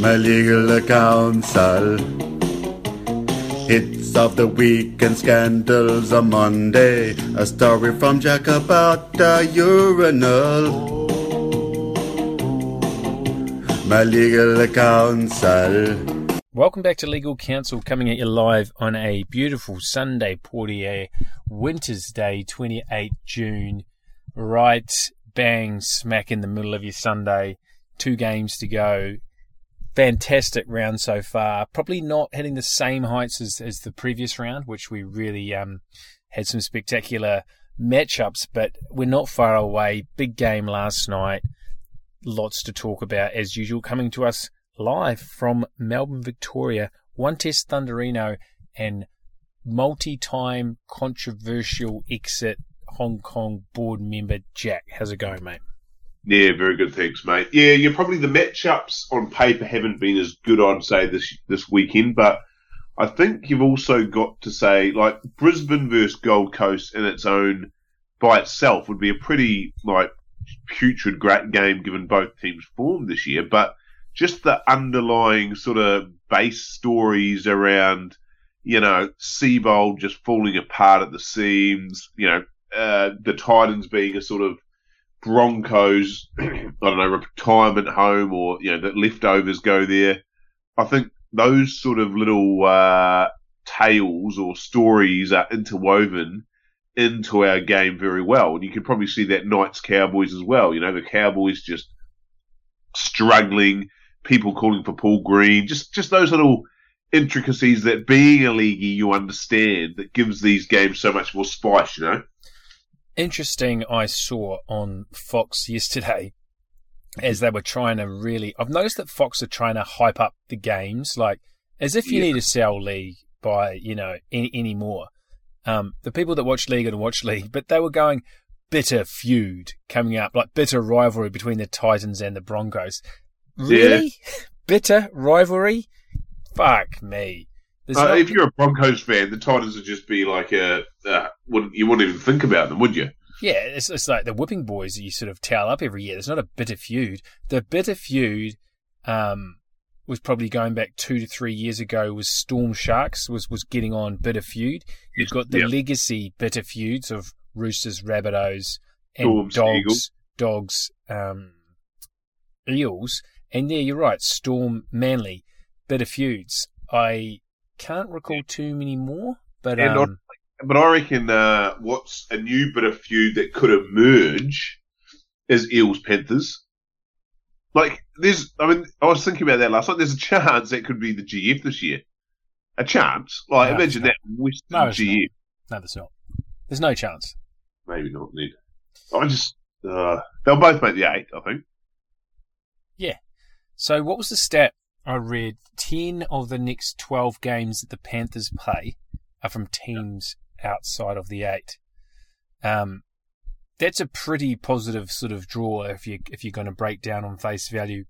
My legal counsel. Hits of the week and scandals on Monday. A story from Jack about the urinal. My legal counsel. Welcome back to Legal Counsel, coming at you live on a beautiful Sunday, Portier, Winter's Day, 28 June. Right bang smack in the middle of your Sunday. Two games to go. Fantastic round so far. Probably not hitting the same heights as, as the previous round, which we really um, had some spectacular matchups, but we're not far away. Big game last night. Lots to talk about as usual. Coming to us live from Melbourne, Victoria, One Test Thunderino and multi-time controversial exit Hong Kong board member Jack. How's it going, mate? Yeah, very good. Thanks, mate. Yeah, you're probably the matchups on paper haven't been as good, I'd say this this weekend, but I think you've also got to say like Brisbane versus Gold Coast in its own by itself would be a pretty like putrid great game given both teams' form this year, but just the underlying sort of base stories around, you know, Seibold just falling apart at the seams, you know, uh, the Titans being a sort of Broncos, I don't know, retirement home or, you know, that leftovers go there. I think those sort of little, uh, tales or stories are interwoven into our game very well. And you can probably see that Knights Cowboys as well. You know, the Cowboys just struggling, people calling for Paul Green, just, just those little intricacies that being a leaguey you understand that gives these games so much more spice, you know? Interesting I saw on Fox yesterday as they were trying to really. I've noticed that Fox are trying to hype up the games, like as if you yeah. need to sell league by you know any, any more. Um, the people that watch league and watch league, but they were going bitter feud coming up, like bitter rivalry between the Titans and the Broncos. Really, yeah. bitter rivalry? Fuck me. Uh. If you're a Broncos fan, the Titans would just be like a. Uh, wouldn't you wouldn't even think about them, would you? Yeah, it's, it's like the whipping boys that you sort of towel up every year. There's not a bitter feud. The bitter feud um, was probably going back two to three years ago. Was Storm Sharks was was getting on bitter feud. You've got the yep. legacy bitter feuds of Roosters, Rabbitohs, and Storms, Dogs, Eagles. Dogs, um, Eels. And yeah, you're right. Storm, Manly, bitter feuds. I can't recall too many more, but um, not, but I reckon uh, what's a new bit of feud that could emerge is Eels Panthers. Like there's, I mean, I was thinking about that last night. There's a chance that could be the GF this year. A chance, like no, imagine that Western no, GF. Not. No, there's not. There's no chance. Maybe not. Need. I just uh, they'll both make the eight. I think. Yeah. So what was the stat I read 10 of the next 12 games that the Panthers play are from teams outside of the eight. Um, that's a pretty positive sort of draw if you if you're going to break down on face value.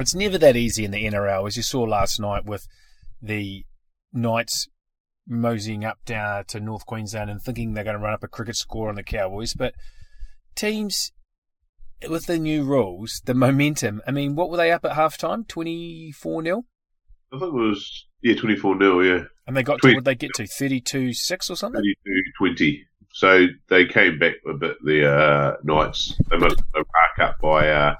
It's never that easy in the NRL, as you saw last night with the Knights moseying up down to North Queensland and thinking they're going to run up a cricket score on the Cowboys. But teams with the new rules, the momentum. I mean, what were they up at halftime? Twenty four 0 I think it was yeah, twenty four 0 yeah. And they got 20, to what they get to thirty two six or something. 32-20. So they came back a bit. The uh, Knights they must have back up by uh,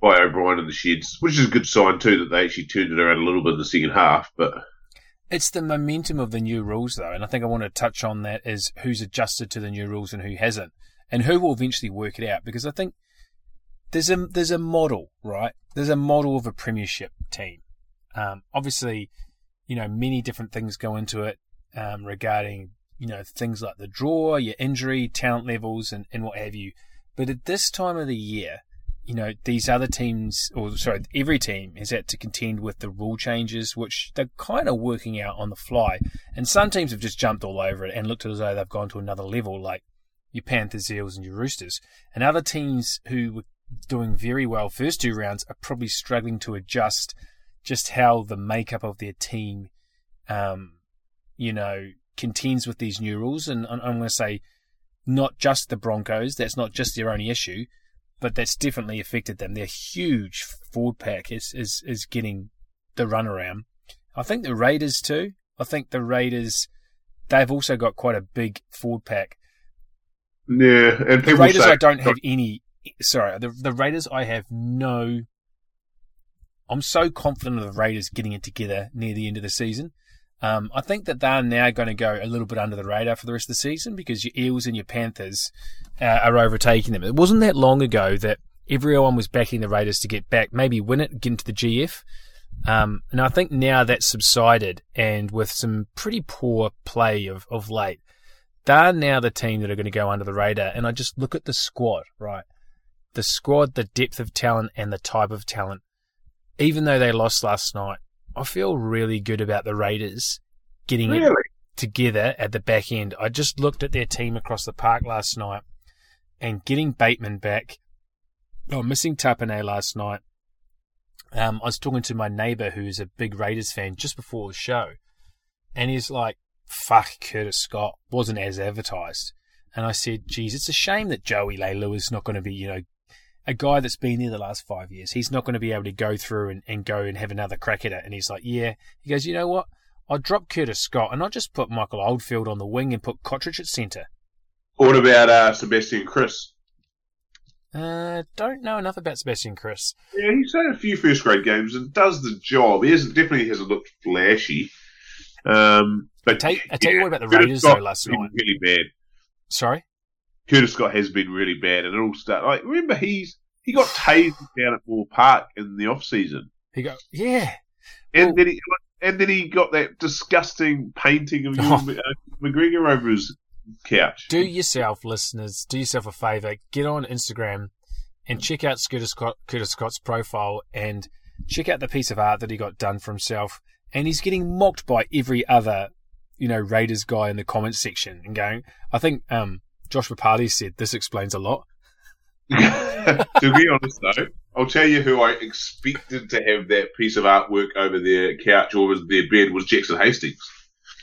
by O'Brien and the Sheds, which is a good sign too that they actually turned it around a little bit in the second half. But it's the momentum of the new rules, though, and I think I want to touch on that is who's adjusted to the new rules and who hasn't and who will eventually work it out because I think there's a there's a model, right? There's a model of a premiership team. Um, obviously, you know many different things go into it um, regarding you know things like the draw, your injury, talent levels, and, and what have you. But at this time of the year, you know, these other teams, or sorry, every team has had to contend with the rule changes, which they're kind of working out on the fly. And some teams have just jumped all over it and looked as though they've gone to another level, like your Panthers, Eels, and your Roosters. And other teams who were doing very well first two rounds are probably struggling to adjust just how the makeup of their team, um, you know, contends with these new rules. And I'm going to say, not just the Broncos, that's not just their only issue but that's definitely affected them. Their huge forward pack is, is, is getting the runaround. I think the Raiders too. I think the Raiders, they've also got quite a big forward pack. Yeah, and the Raiders, say, I don't have any. Sorry, the the Raiders, I have no. I'm so confident of the Raiders getting it together near the end of the season. Um, I think that they're now going to go a little bit under the radar for the rest of the season because your Eels and your Panthers uh, are overtaking them. It wasn't that long ago that everyone was backing the Raiders to get back, maybe win it, get into the GF. Um, and I think now that's subsided, and with some pretty poor play of, of late, they're now the team that are going to go under the radar. And I just look at the squad, right? The squad, the depth of talent, and the type of talent. Even though they lost last night, I feel really good about the Raiders getting really? it together at the back end. I just looked at their team across the park last night and getting Bateman back. Oh, missing Tapine last night. Um, I was talking to my neighbour who's a big Raiders fan just before the show, and he's like, "Fuck, Curtis Scott wasn't as advertised." And I said, "Geez, it's a shame that Joey Leilua is not going to be, you know, a guy that's been there the last five years, he's not going to be able to go through and, and go and have another crack at it. And he's like, yeah. He goes, you know what? I'll drop Curtis Scott and I'll just put Michael Oldfield on the wing and put Cotric at centre. What about uh, Sebastian Kris? Uh, don't know enough about Sebastian Kris. Yeah, he's had a few first grade games and does the job. He hasn't, definitely hasn't looked flashy. Um, but I tell, I tell yeah, you what about the Raiders though last night. Really bad. Sorry. Curtis Scott has been really bad, and it all started. Like, remember, he's he got tased down at Moore Park in the off season. He got yeah, and well, then he and then he got that disgusting painting of oh. Uh, McGregor over his couch. Do yourself, listeners, do yourself a favour. Get on Instagram and check out Curtis, Scott, Curtis Scott's profile and check out the piece of art that he got done for himself. And he's getting mocked by every other, you know, Raiders guy in the comments section and going. I think um, Josh Papalii said this explains a lot. to be honest, though, I'll tell you who I expected to have that piece of artwork over their couch or their bed was Jackson Hastings.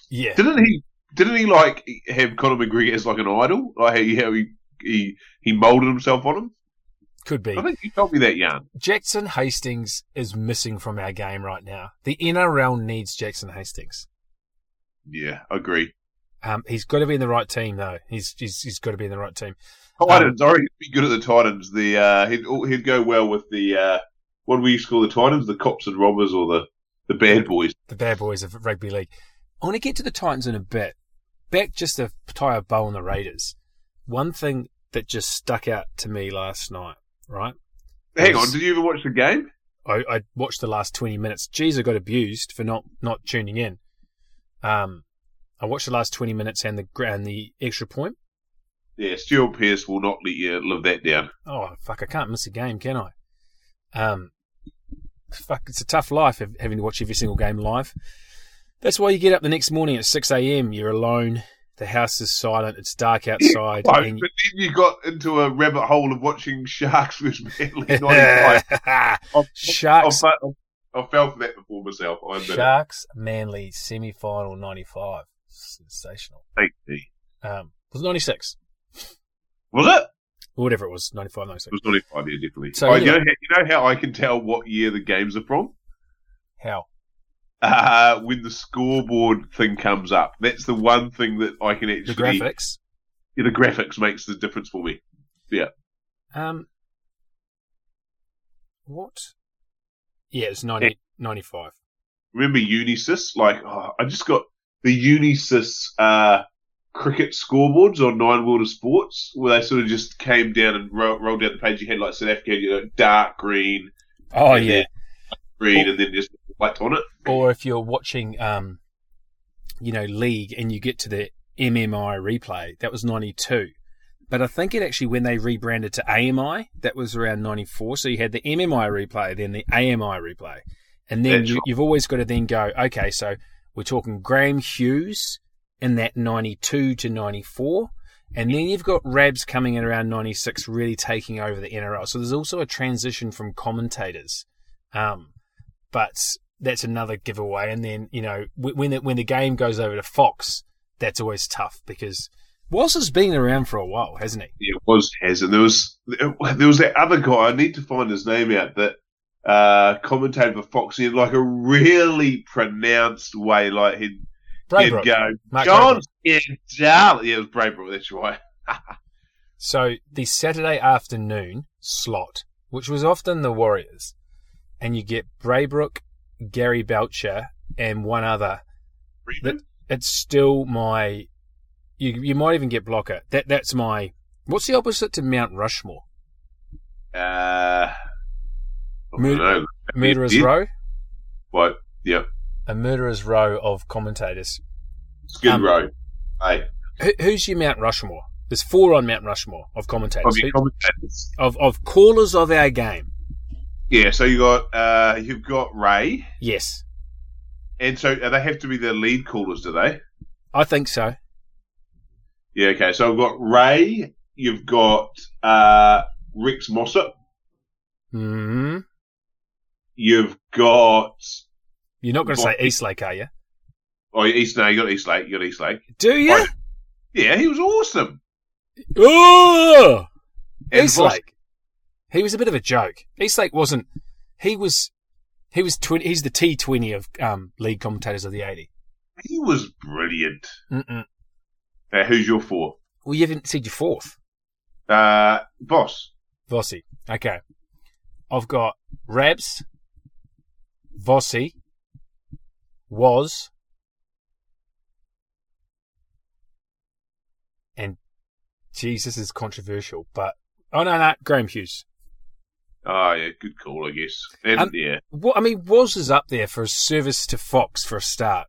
Yeah, didn't he? Didn't he like have Conor McGregor as like an idol? Like how he how he he, he molded himself on him. Could be. I think you told me that, Jan. Jackson Hastings is missing from our game right now. The NRL needs Jackson Hastings. Yeah, agree. Um, he's got to be in the right team, though. He's he's, he's got to be in the right team. Titans, um, he'd be good at the Titans. The uh, he'd he'd go well with the uh, what do we used to call the Titans? The cops and robbers, or the the bad boys? The bad boys of rugby league. I want to get to the Titans in a bit. Back just to tie a bow on the Raiders. One thing that just stuck out to me last night, right? Hang on, did you ever watch the game? I, I watched the last twenty minutes. Geez, I got abused for not not tuning in. Um, I watched the last 20 minutes and the and the extra point. Yeah, Stuart Pearce will not let you live that down. Oh, fuck, I can't miss a game, can I? Um, fuck, it's a tough life having to watch every single game live. That's why you get up the next morning at 6 a.m. You're alone. The house is silent. It's dark outside. Yeah, and... But then you got into a rabbit hole of watching Sharks versus Manly 95. Sharks. I, I, I fell for that before myself. Sharks Manly semi final 95 sensational. You. Um, was it 96? Was it? whatever it was, 95, 96. It was 95, yeah, definitely. So, oh, anyway. you, know, you know how I can tell what year the games are from? How? Uh, when the scoreboard thing comes up. That's the one thing that I can actually. The graphics? Yeah, the graphics makes the difference for me. Yeah. Um. What? Yeah, it's 90, 95. Remember Unisys? Like, oh, I just got the Unisys uh, cricket scoreboards on Nine World of Sports, where they sort of just came down and ro- rolled down the page. You had like South Africa, you know, dark green. Oh yeah, green, or, and then just white on it. Or if you're watching, um, you know, league, and you get to the MMI replay, that was '92. But I think it actually when they rebranded to AMI, that was around '94. So you had the MMI replay, then the AMI replay, and then you, you've always got to then go, okay, so we're talking Graham Hughes in that '92 to '94. And then you've got Rabs coming in around 96, really taking over the NRL. So there's also a transition from commentators. Um, but that's another giveaway. And then, you know, when the, when the game goes over to Fox, that's always tough because Walsh has been around for a while, hasn't he? Yeah, it was has, and there was there was that other guy. I need to find his name out. That uh, commentated for Fox in like a really pronounced way. Like he'd, he'd go, Mark John, yeah, darling. Yeah, it was Braybrook. That's right. So the Saturday afternoon slot, which was often the Warriors, and you get Braybrook, Gary Belcher, and one other. Freeman? It's still my. You you might even get blocker. That that's my. What's the opposite to Mount Rushmore? Uh, Mur-. Murderers Yeah. Row. What? Yeah, A murderer's row of commentators. Skid Um, Row. Hey, Who, who's your Mount Rushmore? There's four on Mount Rushmore of commentators. of Who- commentators. of of callers of our game. Yeah, so you got uh, you've got Ray, Yes, and so uh, they have to be the lead callers, do they? I think so. Yeah, okay. So I've got Ray. You've got uh, Rex Mossop. hmm You've got You're not going to say Eastlake, are you? oh East. No, you got Eastlake. You got Eastlake. Do you? Right. Yeah, he was awesome. Oh, Eastlake. He was a bit of a joke. Eastlake wasn't. He was. He was. 20, he's the T twenty of um, league commentators of the eighty. He was brilliant. Mm-mm. Uh, who's your four? Well, you haven't said your fourth, Uh, Boss. Vossi. Okay, I've got Rabs, Vossi, was, and Jesus this is controversial, but oh no, no, Graham Hughes. Oh yeah, good call, I guess. And Um, yeah, Well, I mean, Was is up there for his service to Fox for a start.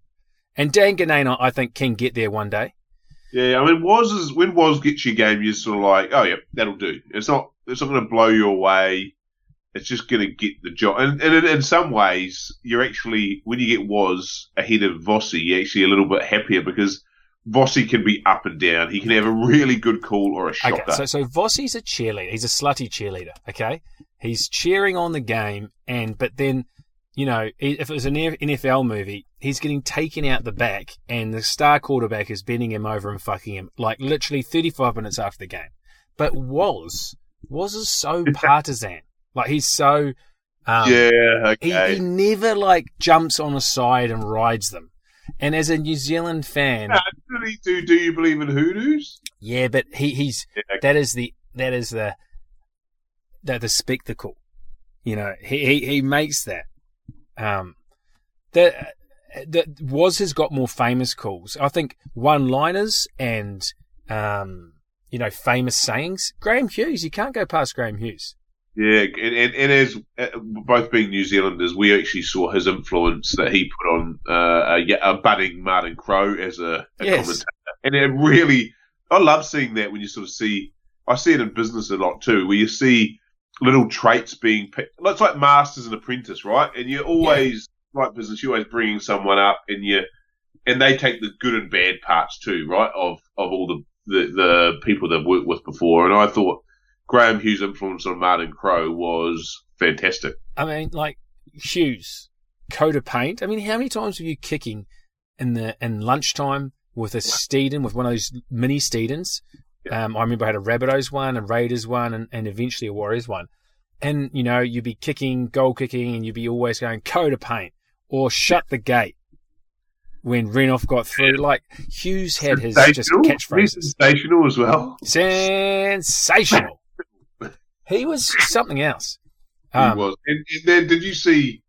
And Dan Ginnane, I think, can get there one day. Yeah. I mean, was is when was gets your game, you're sort of like, oh yeah, that'll do. It's not. It's not going to blow you away. It's just going to get the job. And, and in, in some ways, you're actually when you get was ahead of Vossi, you're actually a little bit happier because Vossi can be up and down. He can have a really good call or a shocker. Okay, so, so Vossi's a cheerleader. He's a slutty cheerleader, okay? He's cheering on the game, and but then, you know, if it was an NFL movie, he's getting taken out the back, and the star quarterback is bending him over and fucking him, like literally 35 minutes after the game. But Was, Was is so partisan. Like, he's so. Um, yeah, He, okay. he never like jumps on a side and rides them. And as a New Zealand fan, Yeah, do? Do you believe in hoodoos? yeah, but he, he's Yeah, okay. that is the that is the that the spectacle. You know, he he, he makes that. Um, that that was has got more famous calls. I think one liners and um, you know, famous sayings. Graham Hughes, you can't go past Graham Hughes. Yeah, and, and, and as uh, both being New Zealanders, we actually saw his influence that he put on uh, a, a budding Martin Crowe as a, a Yes. commentator. And it really, I love seeing that when you sort of see, I see it in business a lot too, where you see little traits being picked. It's like Masters and Apprentice, right? And you're always, like business, you're always bringing someone up and you, and they take the good and bad parts too, right? Of, of all the, the, the people they've worked with before. And I thought, Graham Hughes' influence on Martin Crowe was fantastic. I mean, like Hughes, coat of paint. I mean, how many times were you kicking in the in lunchtime with a Steeden, with one of those mini Um, I remember I had a Rabbitohs one, a Raiders one, and, and eventually a Warriors one. And you know, you'd be kicking, goal kicking, and you'd be always going coat of paint or shut the gate. When Renouf got through, like Hughes had his just catchphrases. Sensational as well. Sensational. He was something else. Um, he was. And, and then did you see?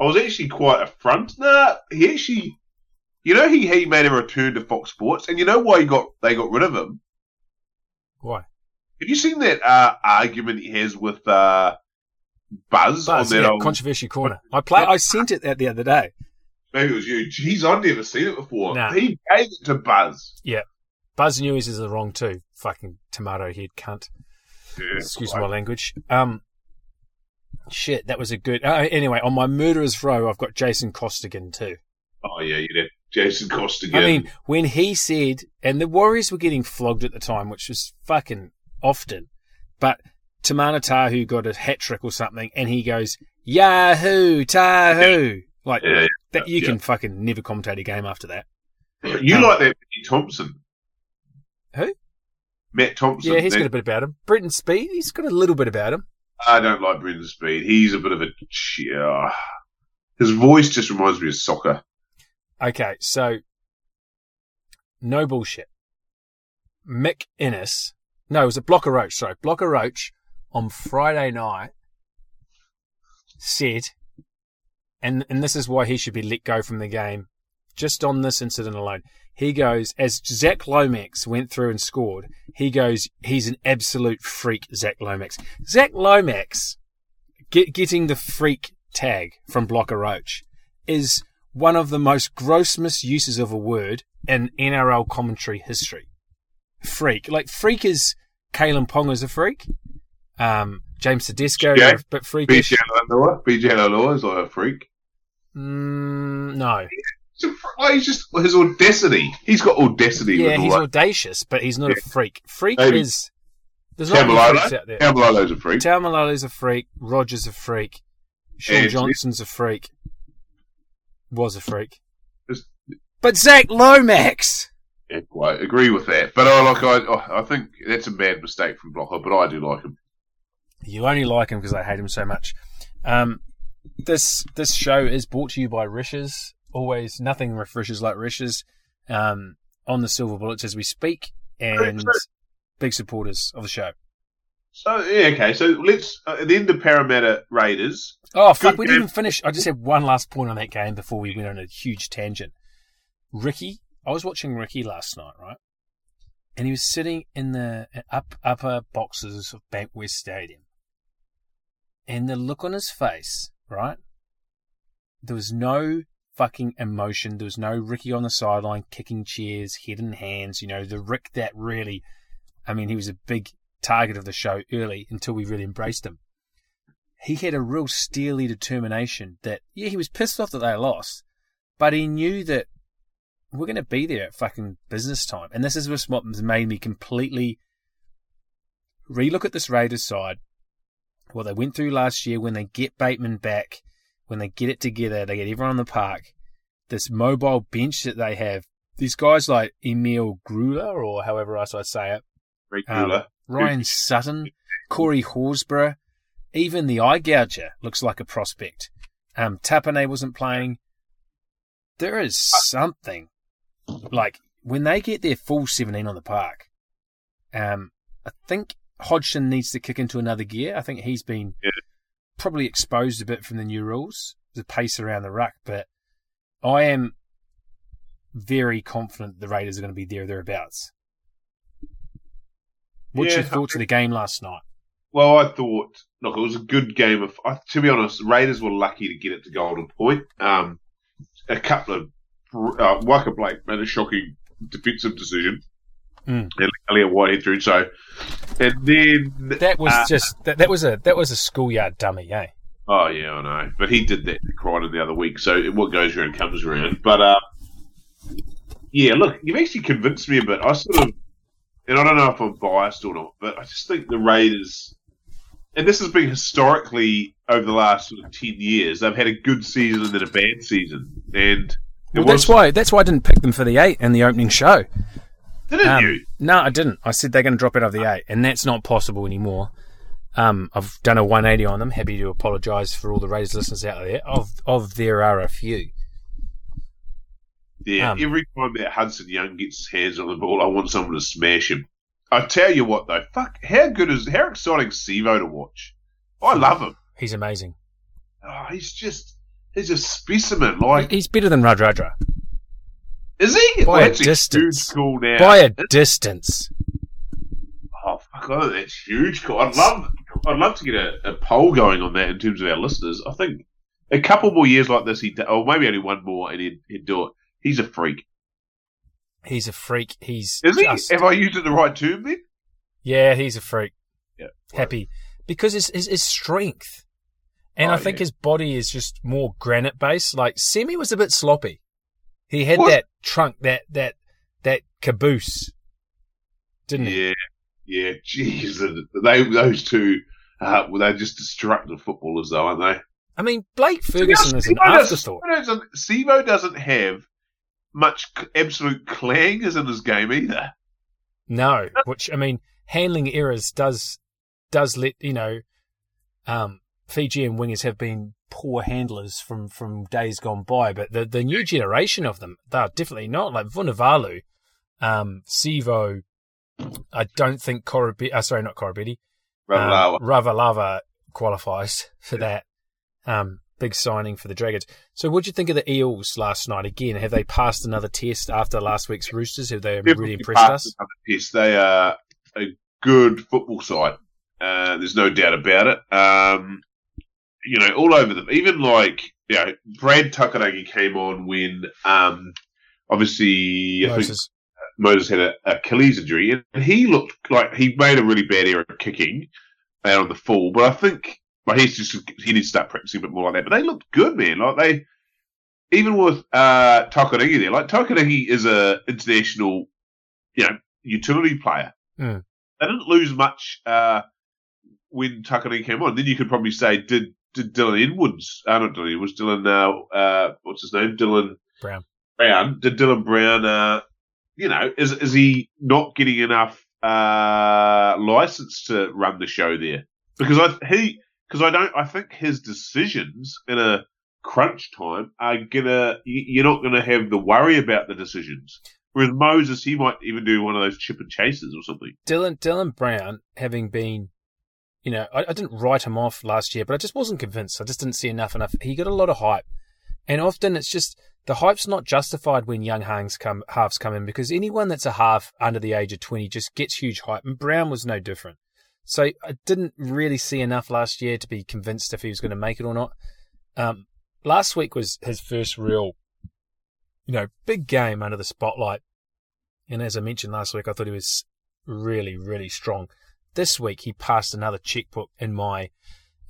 I was actually quite affronted. Nah, he actually, you know, he he made a return to Fox Sports, and you know why he got they got rid of him. Why? Have you seen that uh, argument he has with uh, Buzz, Buzz, on that yeah, old? controversy corner. I play. I sent it out the other day. maybe it was you. Jeez, I've never seen it before. Nah. He gave it to Buzz. Yeah. Buzz News is the wrong too. Fucking tomato head cunt. Yeah, Excuse quite. my language. Um, shit, that was a good. Uh, anyway, on my murderers row, I've got Jason Costigan too. Oh yeah, you did. Jason Costigan. I mean, when he said, and the Warriors were getting flogged at the time, which was fucking often, but Timana Tahu got a hat trick or something, and he goes, Yahoo, Tahu. Like, yeah, that you yeah. can fucking never commentate a game after that. you um, like that Matty Thompson? Who? Matt Thompson. Yeah, he's That- got a bit about him. Brenton Speed, he's got a little bit about him. I don't like Brenton Speed. He's a bit of a yeah. His voice just reminds me of soccer. Okay, so no bullshit. Mick Innes, no, it was a Blocker Roach. Sorry, Blocker Roach on Friday night said, and and this is why he should be let go from the game, just on this incident alone. He goes as Zach Lomax went through and scored. He goes, he's an absolute freak, Zach Lomax. Zach Lomax get, getting the freak tag from Blocker Roach is one of the most gross misuses of a word in NRL commentary history. Freak. Like, freak is Kalyn Ponga is a freak. Um, James Tedesco, Yeah. a bit freakish. BJ Lalua. BJ is like a freak. Mm, no. He's, a, like, he's just his audacity. He's got audacity. Yeah, he's audacious, but he's not a freak. Freak Maybe. is. There's not freaks out there. Taumalolo's a freak. Taumalolo's a freak. Roger's a freak. Sean. Johnson's a freak. Was a freak. Just- But Zach Lomax! Yeah, quite agree with that. But I like. I, I think that's a bad mistake from Blocker, but I do like him. You only like him because I hate him so much. Um, this this show is brought to you by Rishes. Always nothing refreshes like Rishes. Um, on the Silver Bullets as we speak, and big supporters of the show. So yeah, okay. So let's uh, at the Parramatta Raiders. Oh fuck, Good we didn't finish. I just had one last point on that game before we went on a huge tangent. Ricky, I was watching Ricky last night, right? And he was sitting in the up upper boxes of Bankwest Stadium. And the look on his face, right? There was no fucking emotion. There was no Ricky on the sideline kicking chairs, head in hands, you know, the Rick that really I mean, he was a big target of the show early until we really embraced him he had a real steely determination that, yeah, he was pissed off that they lost, but he knew that we're going to be there at fucking business time. And this is what made me completely relook at this Raiders side, what they went through last year when they get Bateman back, when they get it together, they get everyone in the park, this mobile bench that they have, these guys like Emre Guler, or however else I say it, Rick Um. Ryan Sutton, Corey Horsburgh, even the eye gouger looks like a prospect. Um, Tapine wasn't playing. There is something like when they get their full 17 on the park. Um, I think Hodgson needs to kick into another gear. I think he's been Yeah. probably exposed a bit from the new rules, the pace around the ruck, but I am very confident the Raiders are going to be there or thereabouts. What's Yeah, your thoughts of the game last night? Well, I thought, look, it was a good game of. I, to be honest, Raiders were lucky to get it to Golden Point. Um, a couple of uh, Waqa Blake made a shocking defensive decision. Mm. Elliott Whitehead through. So, and then That was uh, just that, that was a that was a schoolyard dummy, eh? Oh yeah, I know. But he did that to Crichton the other week, so what goes around comes around. But uh, yeah, look, you've actually convinced me a bit. I sort of, and I don't know if I'm biased or not, but I just think the Raiders, and this has been historically over the last sort of ten years, they've had a good season and then a bad season, and Well, that's why that's why I didn't pick them for the eight in the opening show. didn't Um, you? No, I didn't. I said they're going to drop out of the eight, and that's not possible anymore. Um, I've done a 180 on them. Happy to apologise for all the Raiders listeners out there. Of of there are a few. Yeah, um, every time that Hudson Young gets his hands on the ball, I want someone to smash him. I tell you what, though, fuck, how good is how exciting Sivo to watch? I love him. He's amazing. Oh, he's just he's a specimen. Like, He's better than Radradra is he? by Well, a distance. call now. by a distance. oh fuck, think that's huge call. I'd love, I'd love to get a, a poll going on that in terms of our listeners. I think a couple more years like this, he, or maybe only one more, and he'd, he'd do it. He's a freak. He's a freak. He's Is he? just, Have I used it the right term then? yeah, he's a freak. Yeah. Happy because his his, his strength, and Oh, I think yeah. his body is just more granite based. Like Semi was a bit sloppy. He had Was- that trunk, that that that caboose, didn't he? Yeah, yeah. Jeez, they those two. Uh, well, they're just destructive footballers, though, aren't they? I mean, Blake Ferguson is an afterthought. Doesn't, Sivo doesn't have much absolute clang is in his game either. No, which I mean, handling errors does does let you know. Um, Fijian wingers have been poor handlers from from days gone by, but the the new generation of them, they're definitely not like Vunivalu, um, Sivo. I don't think Korobi, uh, sorry, not Korobetti, Ravalawa. um, Ravalawa qualifies for that. Um, big signing for the Dragons. So, what do you think of the Eels last night? Again, have they passed another test after last week's Roosters? Have they really impressed us? test. They are a good football side. Uh, there's no doubt about it. Um, you know, all over them. Even like, you know, Brad Takairangi came on when, um, obviously, I think Moses. Moses had a Achilles injury, and he looked like he made a really bad error kicking out on the full. But I think like he's just he needs to start practicing a bit more like that. But they looked good, man. Like they, even with uh, Takairangi there, like Takairangi is a international, you know, utility player. Mm. They didn't lose much uh, when Takairangi came on. Then you could probably say, did did Dylan Edwards? Uh, not Dylan Edwards. Dylan, uh, uh, what's his name? Dylan Brown. Brown. Did Dylan Brown? Uh, you know, is is he not getting enough uh, license to run the show there? Because I he because I don't I think his decisions in a crunch time are gonna you- you're not gonna have the worry about the decisions. Whereas Moses, he might even do one of those chip and chases or something. Dylan Dylan Brown, having been, you know, I, I didn't write him off last year, but I just wasn't convinced. I just didn't see enough. Enough. He got a lot of hype, and often it's just the hype's not justified when young come halves come in because anyone that's a half under the age of twenty just gets huge hype, and Brown was no different. So I didn't really see enough last year to be convinced if he was going to make it or not. Um, last week was his first real, you know, big game under the spotlight. And as I mentioned last week, I thought he was really, really strong. This week he passed another checkbook in my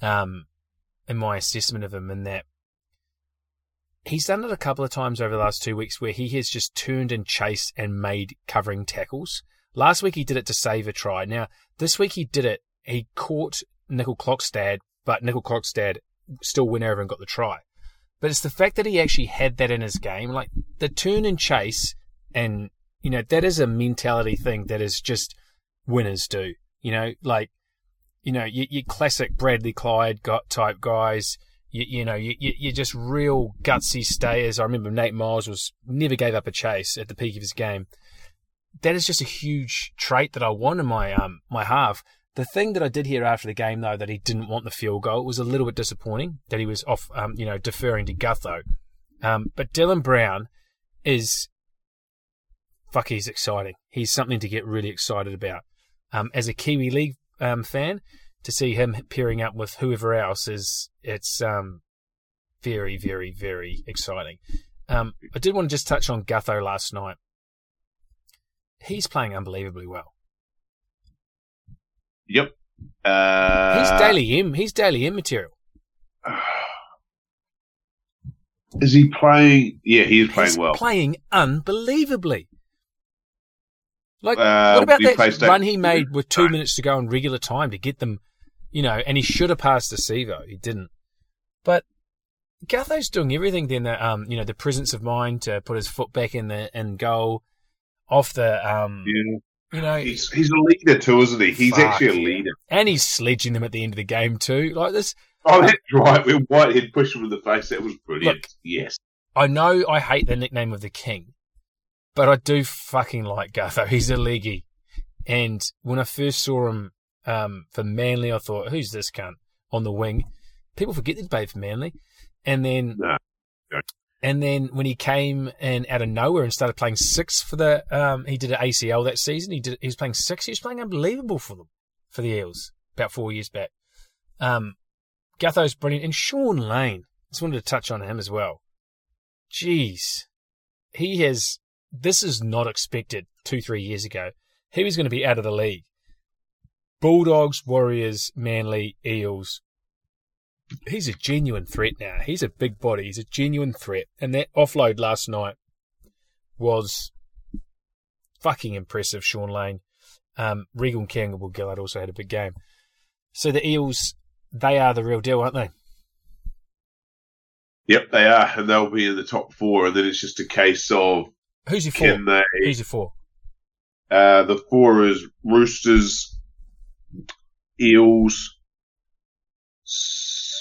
um in my assessment of him in that he's done it a couple of times over the last two weeks where he has just turned and chased and made covering tackles. Last week he did it to save a try. Now this week he did it. He caught Nickel Clockstad, but Nickel Clockstad still went over and got the try. But it's the fact that he actually had that in his game, like the turn and chase, and you know that is a mentality thing that is just winners do. You know, like you know, your, your classic Bradley Clyde got type guys. You, you know, you, you, you're just real gutsy stayers. I remember Nate Myles was never gave up a chase at the peak of his game. That is just a huge trait that I want in my um my half. The thing that I did hear after the game though that he didn't want the field goal was a little bit disappointing. That he was off, um, you know, deferring to Gutho. Um, but Dylan Brown is fuck. He's exciting. He's something to get really excited about. Um, as a Kiwi League um, fan, to see him pairing up with whoever else is it's um very very very exciting. Um, I did want to just touch on Gutho last night. He's playing unbelievably well. Yep. Uh, He's Dally M. He's Dally M material. Is he playing? Yeah, he is playing well. He's well. playing unbelievably. Like, Uh, what about that run he made with two minutes to go in regular time to get them, you know, and he should have passed to Sivo. He didn't. But Gutho's doing everything then, that, um, you know, the presence of mind to put his foot back in the in goal, off the, um, Yeah. you know, He's he's a leader too, isn't he? He's Fuck, actually a leader. and he's sledging them at the end of the game too. Like this, Oh, that's right. When Whitehead pushed him in the face, that was brilliant. Look. yes. I know I hate the nickname of the king, but I do fucking like Gutho. He's a leggy. And when I first saw him um, for Manly, I thought, who's this cunt on the wing? People forget that he played for Manly. And then, No. And then when he came in out of nowhere and started playing six for the, um, he did an ACL that season. He did, he was playing six. He was playing unbelievable for them, for the Eels, about four years back. Um, Gutho's brilliant. And Shaun Lane, just wanted to touch on him as well. Jeez, he has this is not expected two, three years ago. He was going to be out of the league. Bulldogs, Warriors, Manly, Eels. He's a genuine threat now. He's a big body. He's a genuine threat. And that offload last night was fucking impressive, Shaun Lane. Um, Reagan Campbell Gillard also had a big game. So the Eels, they are the real deal, aren't they? Yep, they are, and they'll be in the top four. And then it's just a case of Who's your four? can they? Who's your four? Uh, the four is Roosters, Eels,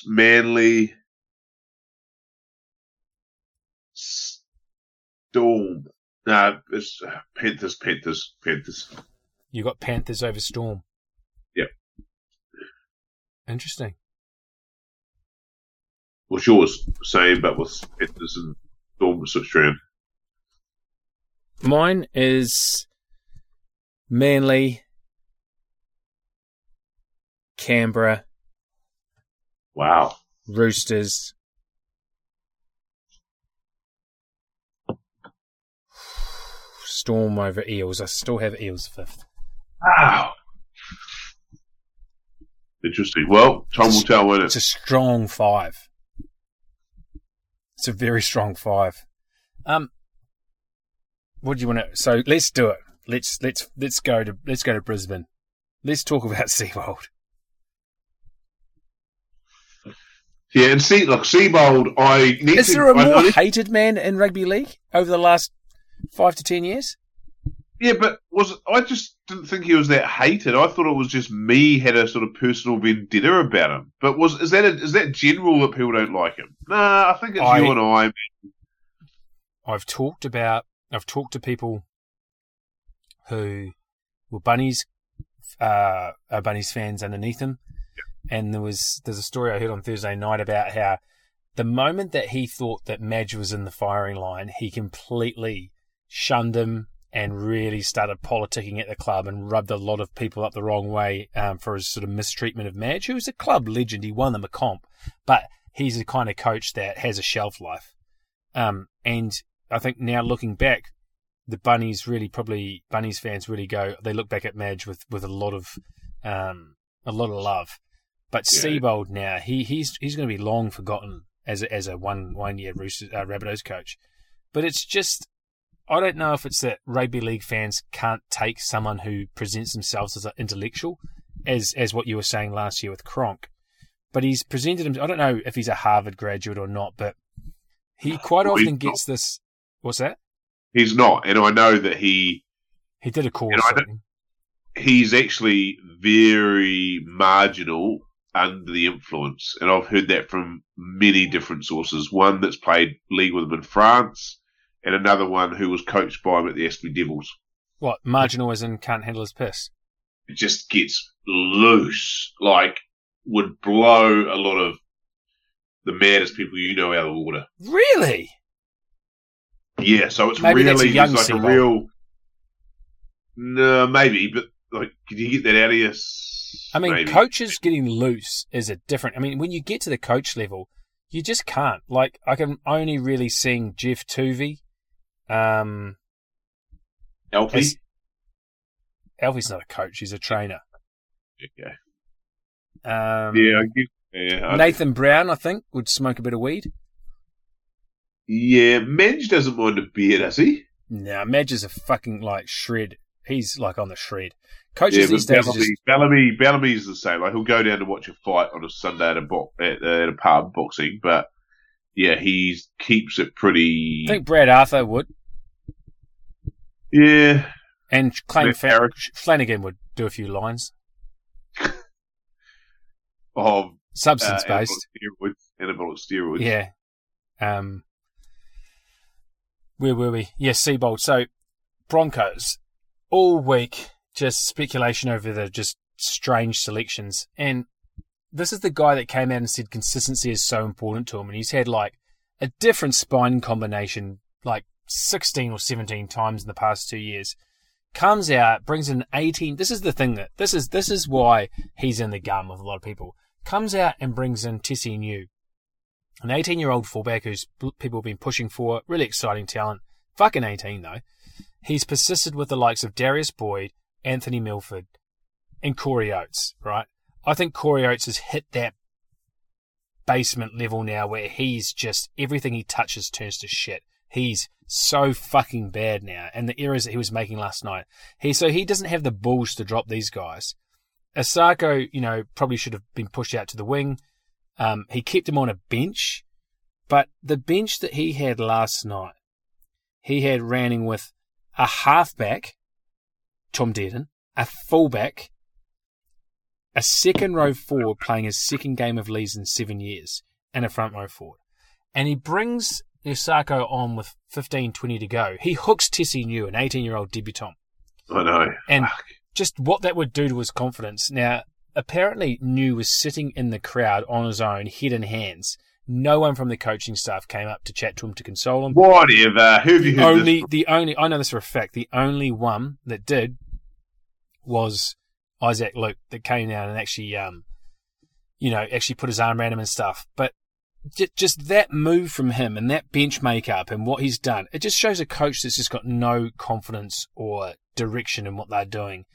Manly, Storm. No, it's uh, Panthers, Panthers, Panthers. You got Panthers over Storm. Yep. Interesting. What's yours? Same, but with Panthers and Storm switched around. Mine is Manly, Canberra, Wow. Roosters. Storm over Eels. I still have Eels fifth. Wow. Interesting. Well, time will tell, It's it? a strong five. It's a very strong five. Um, what do you want to? So let's do it. Let's let's let's go to let's go to Brisbane. Let's talk about Seibold. Yeah, and see, look, Seibold, I need Is to. there a I- I more need- hated man in rugby league over the last five to ten years? yeah, but was I just didn't think he was that hated. I thought it was just me had a sort of personal vendetta about him. But was is that a, is that general that people don't like him? Nah, I think it's I- you and I. I've talked about. I've talked to people who were bunnies, uh, are bunnies fans underneath him, and there was there's a story I heard on Thursday night about how the moment that he thought that Madge was in the firing line, he completely shunned him and really started politicking at the club and rubbed a lot of people up the wrong way um, for his sort of mistreatment of Madge, who was a club legend. He won them a comp, but he's the kind of coach that has a shelf life. Um, and I think now looking back, the bunnies really probably bunnies fans really go. They look back at Madge with, with a lot of um, a lot of love. But Yeah. Seibold now he he's he's going to be long forgotten as a, as a one one year Roosters uh, Rabbitohs coach. But it's just I don't know if it's that rugby league fans can't take someone who presents themselves as an intellectual, as as what you were saying last year with Kronk. But he's presented him. I don't know if he's a Harvard graduate or not, but he quite Well, often gets this. What's that? He's not, and I know that he He did a course. And I I don't- think. he's actually very marginal under the influence, and I've heard that from many different sources. One that's played league with him in France, and another one who was coached by him at the Aspley Devils. What marginal as in can't handle his piss? It just gets loose, like would blow a lot of the maddest people you know out of the water. Really? Yeah, so it's Maybe really a like a real. No, maybe, but like, can you get that out of you? I mean, Maybe. coaches getting loose is a different. I mean, when you get to the coach level, you just can't. Like, I can only really sing Geoff Toovey. Um, Alfie. as- Alfie's not a coach; he's a trainer. Okay. Um, Yeah, I. Yeah, I- Nathan Brown, I think, would smoke a bit of weed. yeah. Midge doesn't mind a beer, does he? Nah, Madge is a fucking like shred. He's like on the shred. Coaches yeah, these days Bellamy, just Bellamy, Bellamy's the same. Like he'll go down to watch a fight on a Sunday at a bo- at, uh, at a pub boxing, but yeah, he keeps it pretty. I think Brad Arthur would, yeah, and Matt Fa- Flanagan would do a few lines. of uh, Substance anabolic based. steroids. Anabolic steroids. Yeah. Um, where were we? Yes, Seibold. So Broncos all week just speculation over the just strange selections, and this is the guy that came out and said consistency is so important to him, and he's had like a different spine combination like sixteen or seventeen times in the past two years. Comes out, brings in eighteen. This is the thing that this is this is why he's in the gum with a lot of people. Comes out and brings in Tesi Niu, an 18 year old fullback who's people have been pushing for, really exciting talent, fucking 18 though. He's persisted with the likes of Darius Boyd, Anthony Milford, and Corey Oates, right? I think Corey Oates has hit that basement level now where he's just everything he touches turns to shit. He's so fucking bad now, and the errors that he was making last night. He so he doesn't have the balls to drop these guys. Isaako, you know, probably should have been pushed out to the wing. Um, he kept him on a bench, but the bench that he had last night, he had running with a halfback, Tom Dearden, a fullback, a second row forward playing his second game of Leeds in seven years, and a front row forward. And he brings Isaako on with 15, 20 to go. He hooks Tesi Niu, an 18 year old debutant. I know. And just what that would do to his confidence. Now, apparently, New was sitting in the crowd on his own, head in hands. No one from the coaching staff came up to chat to him to console him. Whatever. Who have you heard Only the only I know this for a fact. The only one that did was Isaac Luke that came down and actually, um, you know, actually put his arm around him and stuff. But just that move from him and that bench makeup and what he's done, it just shows a coach that's just got no confidence or direction in what they're doing.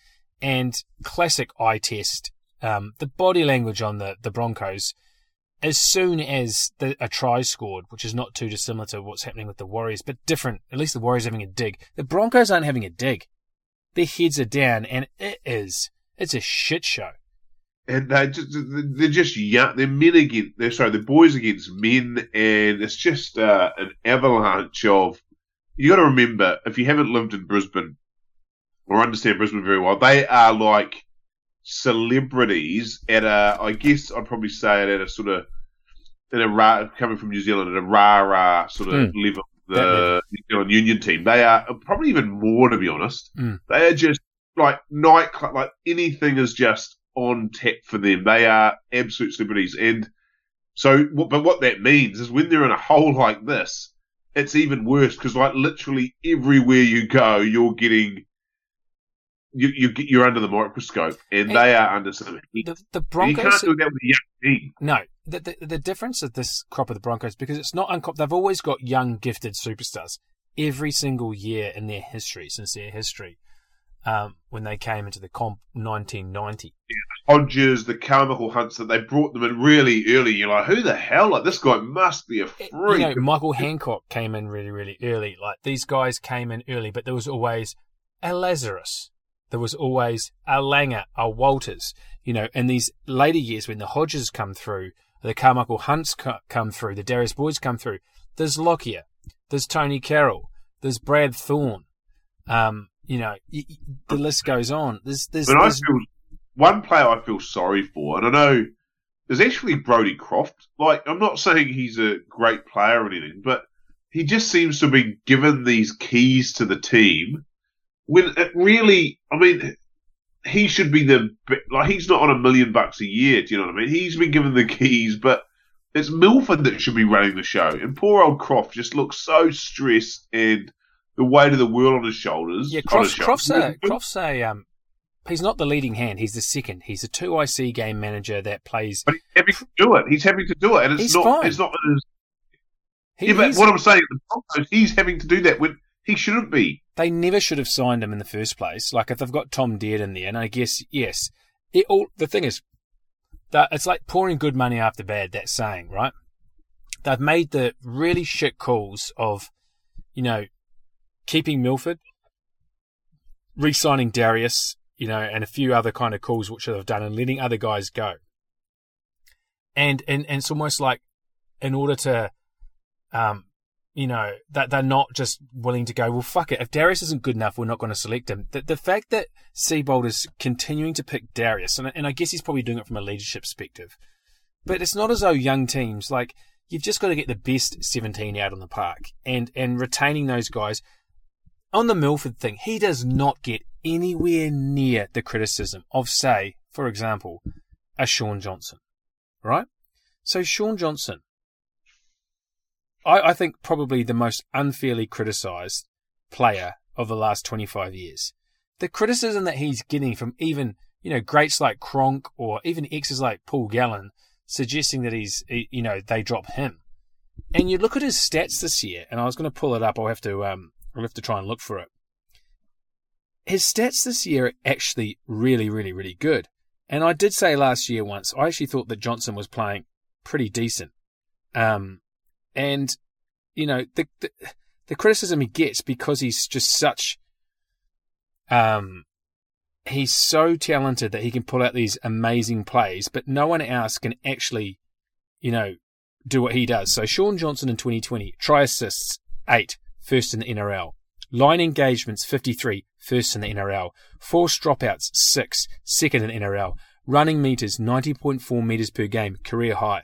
And classic eye test, um, the body language on the, the Broncos, as soon as the, a try scored, which is not too dissimilar to what's happening with the Warriors, but different, at least the Warriors having a dig. The Broncos aren't having a dig. Their heads are down, and it is, it's a shit show. and they just they're just young. They're men against. They're sorry, they're boys against men, and it's just uh, an avalanche of. You got to remember, if you haven't lived in Brisbane or understand Brisbane very well, they are like celebrities at a. I guess I'd probably say it at a sort of in a rah, coming from New Zealand at a rah rah sort of Hmm. level. The. New Zealand Union team, they are probably even more to be honest. Hmm. They are just like nightclub, like anything is just on tap for them. They are absolute celebrities. And so, but what that means is when they're in a hole like this, it's even worse because like literally everywhere you go, you're getting, You, you you're under the microscope and And- they are under some. The, the And you Broncos. can't do that with a young team. No, the, the the difference of this crop of the Broncos because it's not uncop. They've always got young, gifted superstars every single year in their history since their history. Um, when they came into the comp 1990, Hodges, the Carmichael Hunts that they brought them in really early. You're like, who the hell? Like this guy must be a freak. you know, Michael Hancock came in really, really early. Like these guys came in early, but there was always a Lazarus. There was always a Langer, a Walters. You know, in these later years when the Hodges come through, the Carmichael Hunts come through, the Darius Boyds come through. There's Lockyer, there's Tonie Carroll, there's Brad Thorne. Um, you know, y- y- the list goes on. There's, there's, there's feel one player I feel sorry for, and I know there's actually Brodie Croft. Like I'm not saying he's a great player or anything, but he just seems to be given these keys to the team when it really, I mean, he should be the like he's not on a million bucks a year. Do you know what I mean? He's been given the keys, but it's Milford that should be running the show, and poor old Croft just looks so stressed and the weight of the world on his shoulders. Yeah, on his Croft's, Croft's, a, Croft's a, um, he's not the leading hand. He's the second. He's a two IC game manager that plays. But he's happy to do it. He's happy to do it, and it's He's not. fine. It's not. His, He, yeah, but what I'm saying, the Broncos, he's having to do that when he shouldn't be. they never should have signed him in the first place. Like if they've got Tom Dearden there, and I guess yes, it all. The thing is, that it's like pouring good money after bad. That saying, right? They've made the really shit calls of, you know, keeping Milford, re-signing Darius, you know, and a few other kind of calls which they've done, and letting other guys go. And and and it's almost like, in order to, um, you know, that they're not just willing to go, well, fuck it. If Darius isn't good enough, we're not going to select him. The, the fact that Seibold is continuing to pick Darius, and, and I guess he's probably doing it from a leadership perspective, but it's not as though young teams, like, you've just got to get the best 17 out on the park and, and retaining those guys. On the Milford thing, he does not get anywhere near the criticism of, say, for example, a Shaun Johnson, right? So Shaun Johnson, I, I think probably the most unfairly criticised player of the last 25 years. The criticism that he's getting from even, you know, greats like Kronk or even exes like Paul Gallen suggesting that he's, you know, they drop him. And you look at his stats this year, and I was going to pull it up. I'll have to um, I'll have to try and look for it. His stats this year are actually really, really, really good. And I did say last year once, I actually thought that Johnson was playing pretty decent. Um, and, you know, the, the, the criticism he gets because he's just such, um, he's so talented that he can pull out these amazing plays, but no one else can actually, you know, do what he does. So Shaun Johnson in 2020, try assists, eight, first in the NRL. Line engagements, 53, first in the NRL. Forced dropouts, six, second in the NRL. Running meters, 90.4 meters per game, career high.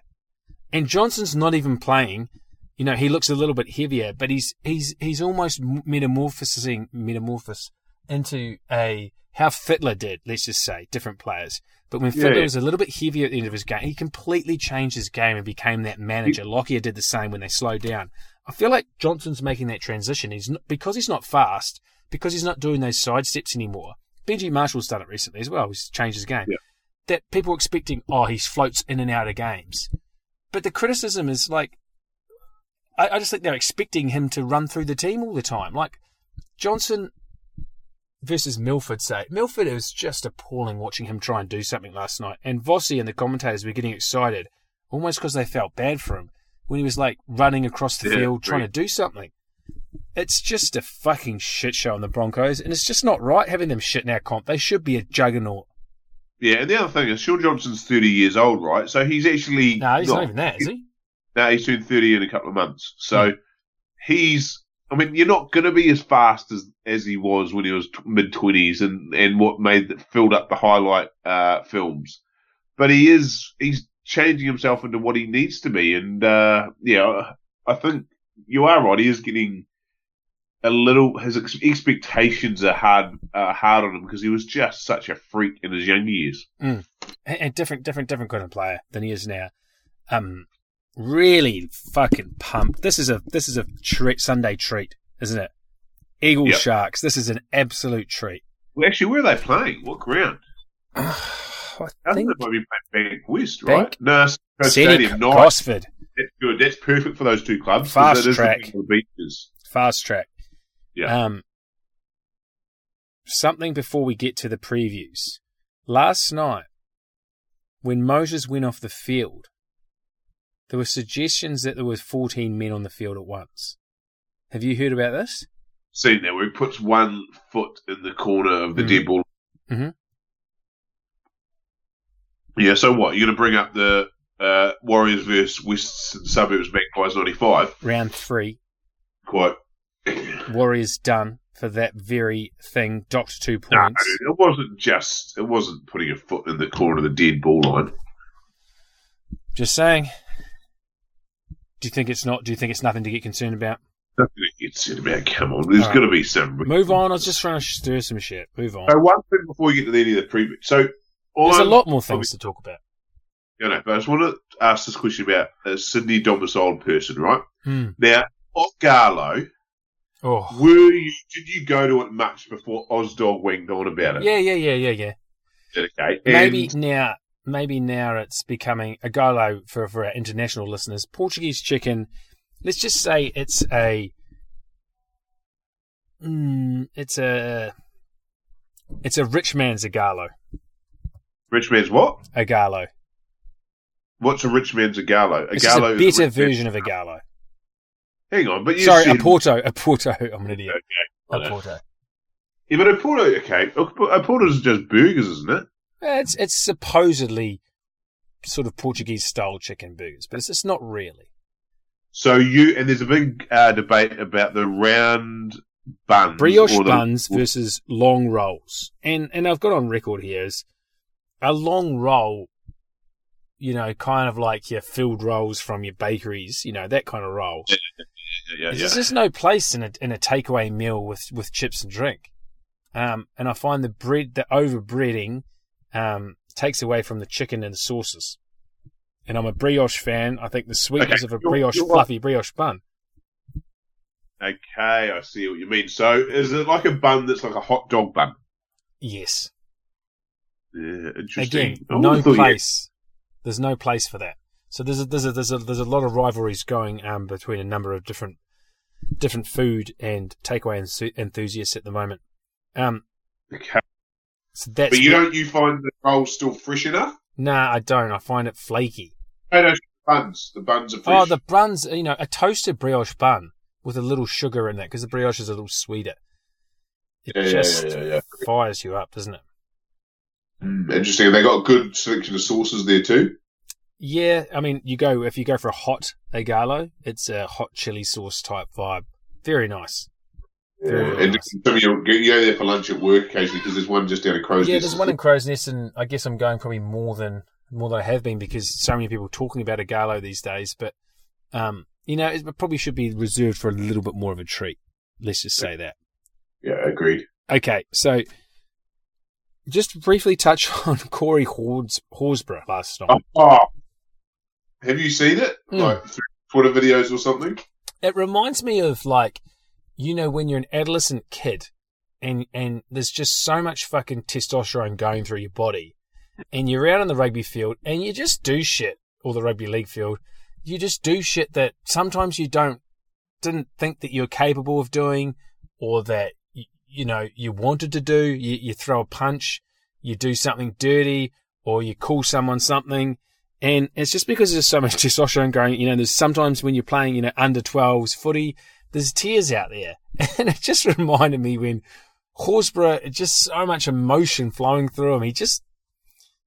And Johnson's not even playing. You know, he looks a little bit heavier, but he's he's he's almost metamorphosing metamorphose into a how Fittler did, let's just say, different players. But when Fittler yeah. was a little bit heavier at the end of his game, he completely changed his game and became that manager. Lockyer did the same when they slowed down. I feel like Johnson's making that transition. He's not, because he's not fast, because he's not doing those side steps anymore. Benji Marshall's done it recently as well. He's changed his game. Yeah. That people are expecting, oh, he floats in and out of games. But the criticism is like, I, I just think they're expecting him to run through the team all the time. Like Johnson versus Milford say. Milford was just appalling watching him try and do something last night. And Vossi and the commentators were getting excited, almost because they felt bad for him when he was like running across the yeah, field trying to do something. It's just a fucking shit show on the Broncos, and it's just not right having them shit in our comp. They should be a juggernaut. Yeah, and the other thing is, Shaun Johnson's 30 years old, right? So he's actually. No, he's not, not even that, is he? No, he's turned 30 in a couple of months. So hmm. he's I mean, you're not going to be as fast as as he was when he was mid twenties and and what made that filled up the highlight uh, films, but he is he's changing himself into what he needs to be, and uh, yeah, I think you are right. He is getting a little his ex- expectations are hard uh, hard on him because he was just such a freak in his young years. Mm. A different, different, different kind of player than he is now. Um, really fucking pumped. This is a this is a treat, Sunday treat, isn't it? Eagle yep. Sharks. This is an absolute treat. Well, actually, where are they playing? What ground? I, I think, they might be playing Bankwest, right? Bank, no, Stadium. Nice. Gosford. That's good. That's perfect for those two clubs. Fast track. Beaches. Fast track. Yeah. Um, something before we get to the previews. Last night, when Moses went off the field, there were suggestions that there were 14 men on the field at once. Have you heard about this? Seen that where he puts one foot in the corner of the mm-hmm. dead ball. Mm-hmm. Yeah, so what? You're going to bring up the uh, Warriors versus West Suburbs Magpies 95? Round three. Quite. Warriors done for that very thing, docked two points. No, it wasn't just, it wasn't putting a foot in the corner of the dead ball line. Just saying. Do you think it's not? Do you think it's nothing to get concerned about? Nothing to get concerned about. Come on, there's right. going to be some. Move on. I was just trying to stir some shit. Move on. So one thing before we get to the end of the preview. So there's I'm, a lot more things to talk about. You know, but I just want to ask this question about a Sydney domiciled person, right? Hmm. Now, Garlo. Oh. Were you? Did you go to it much before Ozdog went on about it? Yeah, yeah, yeah, yeah, yeah. Okay. Maybe now maybe now it's becoming a golo for, for our international listeners. Portuguese chicken, let's just say it's a, mm, it's a, it's a rich man's Ogalo. Rich man's what? Ogalo. What's a rich man's Ogalo? Ogalo It's a better version of Ogalo. Hang on, but you sorry, said... Oporto, a porto. I'm an idiot. Okay, Oporto. Yeah, but Oporto, okay, Oporto is just burgers, isn't it? It's it's supposedly sort of Portuguese style chicken burgers, but it's, it's not really. So you and there's a big uh, debate about the round buns, brioche the, buns versus long rolls, and and I've got on record here is a long roll. You know, kind of like your filled rolls from your bakeries, you know, that kind of roll. Yeah, yeah, yeah, There's just no place in a in a takeaway meal with, with chips and drink. Um, and I find the bread, the overbreading um, takes away from the chicken and the sauces. And I'm a brioche fan. I think the sweetness okay. of a brioche, you're, you're fluffy right. brioche bun. Okay, I see what you mean. So, is it like a bun that's like a hot dog bun? Yes. Yeah, interesting. Again, no place. There's no place for that. So there's a, there's a, there's a, there's a lot of rivalries going um, between a number of different different food and takeaway enthusiasts at the moment. Um, Okay. So that's But you don't you find the roll still fresh enough? nah, I don't. I find it flaky. Potato buns. The buns are fresh. Oh, the buns, you know, a toasted brioche bun with a little sugar in it because the brioche is a little sweeter. It Yeah, yeah, just yeah, yeah, yeah. fires you up, doesn't it? Mm, interesting. They got a good selection of sauces there too. Yeah, I mean, you go if you go for a hot Ogalo, it's a hot chili sauce type vibe. Very nice. Very and of you, you go there for lunch at work occasionally because there's one just down at Crow's Yeah, Nest. there's one in Crow's Nest, and I guess I'm going probably more than more than I have been because so many people are talking about Ogalo these days. But um, you know, it probably should be reserved for a little bit more of a treat. Let's just say that. Yeah, agreed. Okay, so just briefly touch on Corey Hors- Horsburgh last night. Oh, oh. have you seen it? Hmm. Like through Twitter videos or something? It reminds me of like, you know, when you're an adolescent kid and and there's just so much fucking testosterone going through your body and you're out on the rugby field and you just do shit or the rugby league field. You just do shit that sometimes you don't didn't think that you're capable of doing or that you, you know you wanted to do. You, you throw a punch, you do something dirty, or you call someone something, and it's just because there's so much testosterone going. You know, there's sometimes when you're playing, you know, under 12s footy, there's tears out there, and it just reminded me when Horsburgh, just so much emotion flowing through him. He just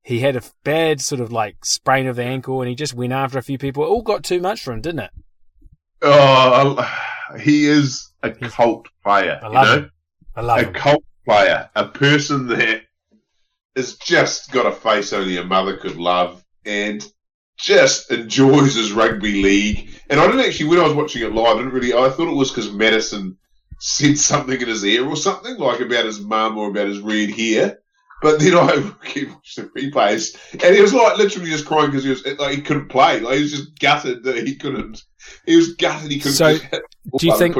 he had a bad sort of like sprain of the ankle, and he just went after a few people. It all got too much for him, didn't it? Oh, he is a cult player. I you know? him. I love a him. cult player, a person that has just got a face only a mother could love, and just enjoys his rugby league. And I didn't actually, when I was watching it live, I didn't really. I thought it was because Madison said something in his ear or something, like about his mum or about his red hair. But then I keep watching the replays, and he was like literally just crying because he was like he couldn't play. Like he was just gutted that he couldn't. He was gutted he couldn't. So, do you think-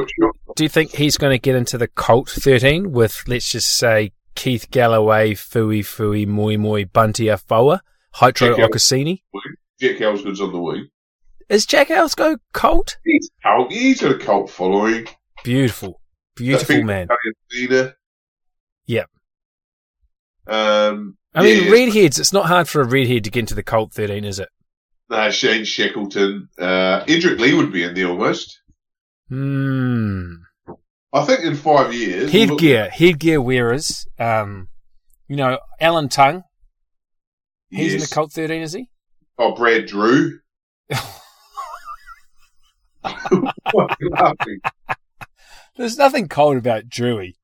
Do you think he's going to get into the cult 13 with, let's just say, Keith Galloway, Fuifui, Moi Moi, Bunty Afoa, Hydro Check. Okasini? Jack Elsegood's on the wing. Is Jack Elsegood cult? He's cult. He's got a cult following. Beautiful. Beautiful man. Cena. Yep. Um, I mean, yeah, redheads, it's not hard for a redhead to get into the cult 13, is it? no, Shane Shackleton. Uh, Edrick Lee would be in there almost. Hmm. I think in five years. we'll look- Headgear. Headgear wearers. Um, you know, Alan Tongue. He's in the cult 13, is he? Oh, Brad Drew. What are you laughing? There's nothing cold about Drewy.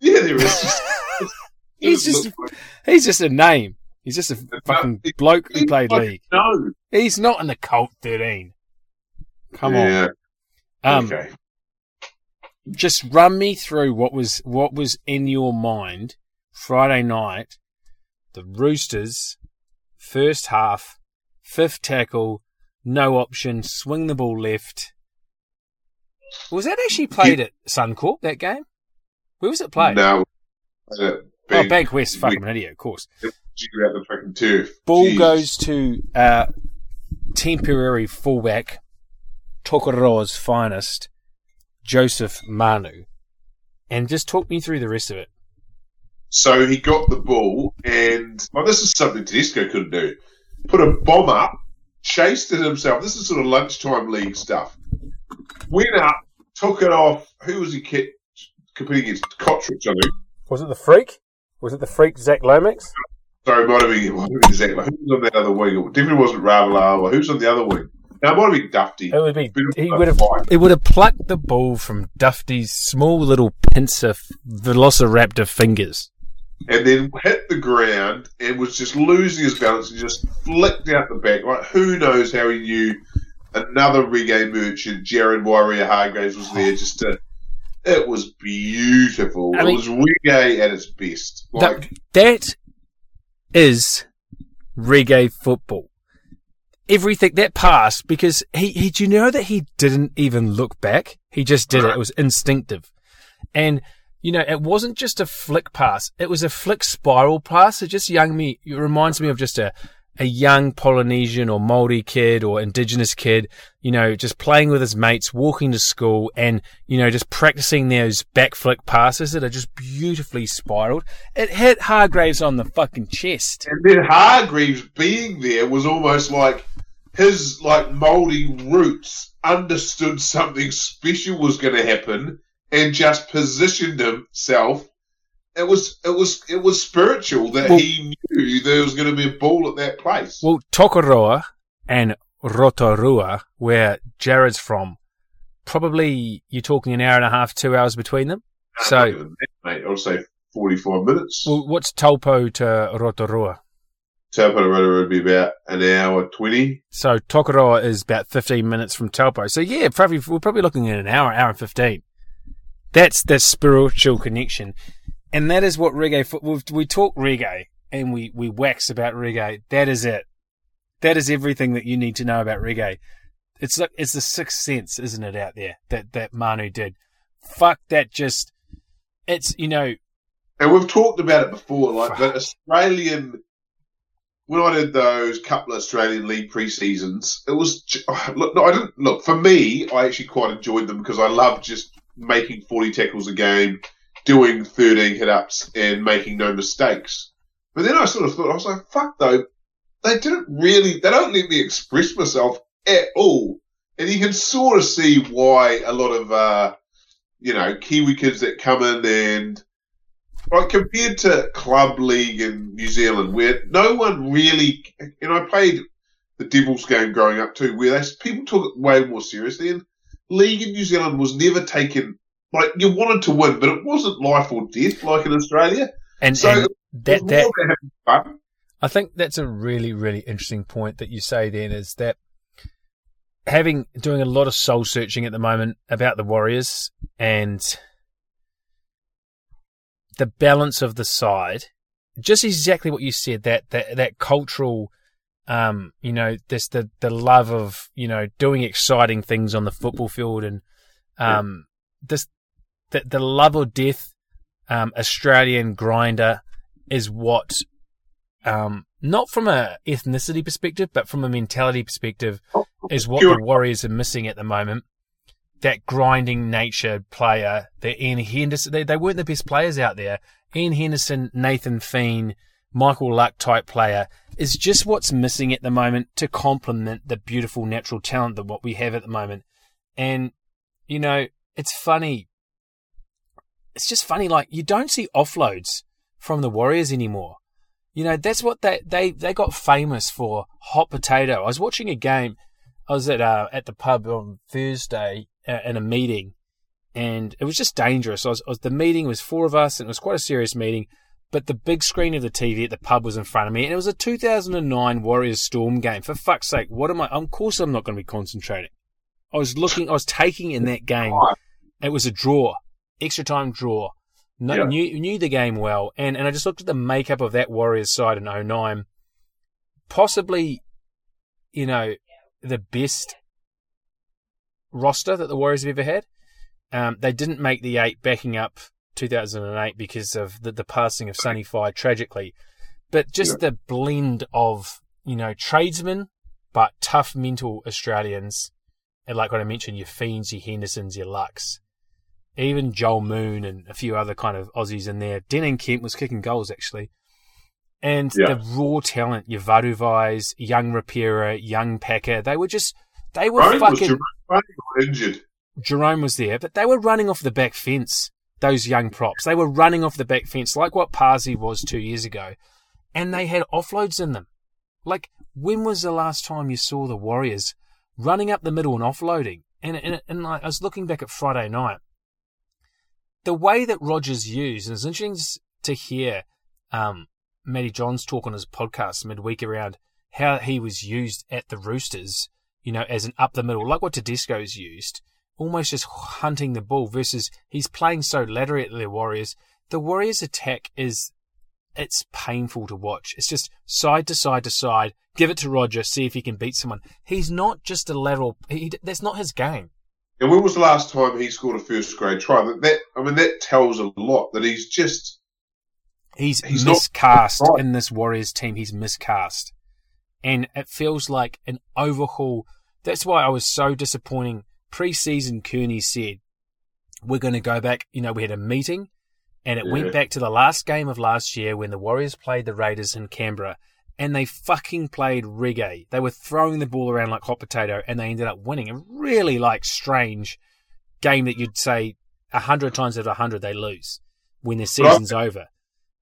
yeah, there is. He's just like... he's just a name. He's just a fucking bloke who played league. No. He's not in the cult 13. Come on. Um, okay. just run me through what was what was in your mind Friday night. The Roosters, first half, fifth tackle, no option, swing the ball left. Was that actually played at Suncorp, that game? Where was it played? No. Uh, oh, big- Bankwest, fucking idiot, of course. the fucking turf. Ball Jeez. goes to uh, temporary fullback, Tokoroa's finest, Joseph Manu. And just talk me through the rest of it. So he got the ball, and well, this is something Tedesco couldn't do. Put a bomb up, chased it himself. This is sort of lunchtime league stuff. Went up, took it off. Who was he ki- competing against? Cottridge, I think. Was it the freak? Was it the freak Zac Lomax? Sorry, it might have been, it might have been exactly. Who was on the other wing? It definitely wasn't Ravalawa. Who's on the other wing? No, it might have been Dufty. It would be. He would have. fight. It would have plucked the ball from Dufty's small little pincer f- Velociraptor fingers. And then hit the ground and was just losing his balance and just flicked out the back. Like who knows how he knew another reggae merchant, Jared Waerea-Hargreaves, was there just to. It was beautiful. I it was reggae at its best. Like that, that is reggae football. Everything that pass because he, he do you know that he didn't even look back? He just did it. It was instinctive. And you know, it wasn't just a flick pass. It was a flick spiral pass. It just young me it reminds me of just a a young Polynesian or Maori kid or indigenous kid, you know, just playing with his mates, walking to school and, you know, just practicing those back flick passes that are just beautifully spiraled. It hit Hargreaves on the fucking chest. And then Hargreaves being there was almost like his like mouldy roots understood something special was going to happen and just positioned himself it was it was it was spiritual that well, he knew there was going to be a ball at that place. Well, Tokoroa and Rotorua, where Jared's from, probably you're talking an hour and a half, two hours between them. No, so, that, mate, I'll say forty-five minutes. Well, what's Taupo to Rotorua? Taupo to Rotorua would be about an hour twenty. So Tokoroa is about fifteen minutes from Taupo. So yeah, probably we're probably looking at an hour, hour and fifteen. That's the spiritual connection and that is what reggae. We we talk reggae and we we wax about reggae. That is it. That is everything that you need to know about reggae. It's like it's the sixth sense, isn't it, out there that that Manu did. Fuck that. Just it's you know. And we've talked about it before, like the Australian. When I did those couple of Australian League pre seasons, it was look. No, I didn't look for me. I actually quite enjoyed them because I love just making forty tackles a game doing 13 hit ups and making no mistakes. But then I sort of thought, I was like, fuck though, they didn't really, they don't let me express myself at all. And you can sort of see why a lot of, uh, you know, Kiwi kids that come in and, like, compared to club league in New Zealand, where no one really, and I played the Devils game growing up too, where they, people took it way more seriously. And league in New Zealand was never taken like you wanted to win, but it wasn't life or death like in Australia. And, so and that that I think that's a really really interesting point that you say. Then is that having doing a lot of soul searching at the moment about the Warriors and the balance of the side, just exactly what you said that that that cultural. Um, you know, this the the love of you know doing exciting things on the football field and um, this the, the love or death um, Australian grinder is what, um, not from a ethnicity perspective, but from a mentality perspective, is what the Warriors are missing at the moment. That grinding nature player, the Ian Henderson, they, they weren't the best players out there. Ian Henderson, Nathan Fien, Michael Luck type player is just what's missing at the moment to complement the beautiful natural talent that what we have at the moment. And, you know, it's funny it's just funny. Like you don't see offloads from the Warriors anymore. You know, that's what they they they got famous for. Hot potato. I was watching a game. I was at uh, at the pub on Thursday uh, in a meeting, and it was just dangerous. I was, I was the meeting was four of us, and it was quite a serious meeting. But the big screen of the TV at the pub was in front of me, and it was a 2009 Warriors Storm game. For fuck's sake, what am I? Of course, I'm not going to be concentrating. I was looking. I was taking in that game. It was a draw extra time draw. No, yeah. knew knew the game well, and and I just looked at the makeup of that Warriors side in 09. Possibly, you know, the best roster that the Warriors have ever had. Um, they didn't make the eight, backing up 2008 because of the, the passing of Sonny Fai tragically. But just yeah. the blend of you know tradesmen, but tough mental Australians, and like what I mentioned, your Fiens, your Hendersons, your Lucks, even Joel Moon and a few other kind of Aussies in there. Denan Kemp was kicking goals actually. And yeah. the raw talent, your Vatuveis, young Rapira, young Packer, they were just they were fucking was injured. Jerome was there, but they were running off the back fence, those young props. They were running off the back fence like what Paasi was two years ago. And they had offloads in them. Like, when was the last time you saw the Warriors running up the middle and offloading? And, and, and I was looking back at Friday night the way that Rogers used, and it's interesting to hear um, Matty Johns talk on his podcast midweek around how he was used at the Roosters, you know, as an up the middle, like what Tedesco's used, almost just hunting the ball versus he's playing so laterally at the Warriors. The Warriors attack is, it's painful to watch. It's just side to side to side. Give it to Roger, see if he can beat someone. He's not just a lateral, he, that's not his game. And when was the last time he scored a first grade try? That I mean, that tells a lot that he's just he's, he's miscast not, in this Warriors team. He's miscast. and it feels like an overhaul. That's why I was so disappointing. Pre-season, Kearney said we're going to go back. You know, we had a meeting, and it Yeah. went back to the last game of last year when the Warriors played the Raiders in Canberra, and they fucking played reggae. They were throwing the ball around like hot potato, and they ended up winning a really like strange game that you'd say a hundred times out of a hundred they lose when the season's over.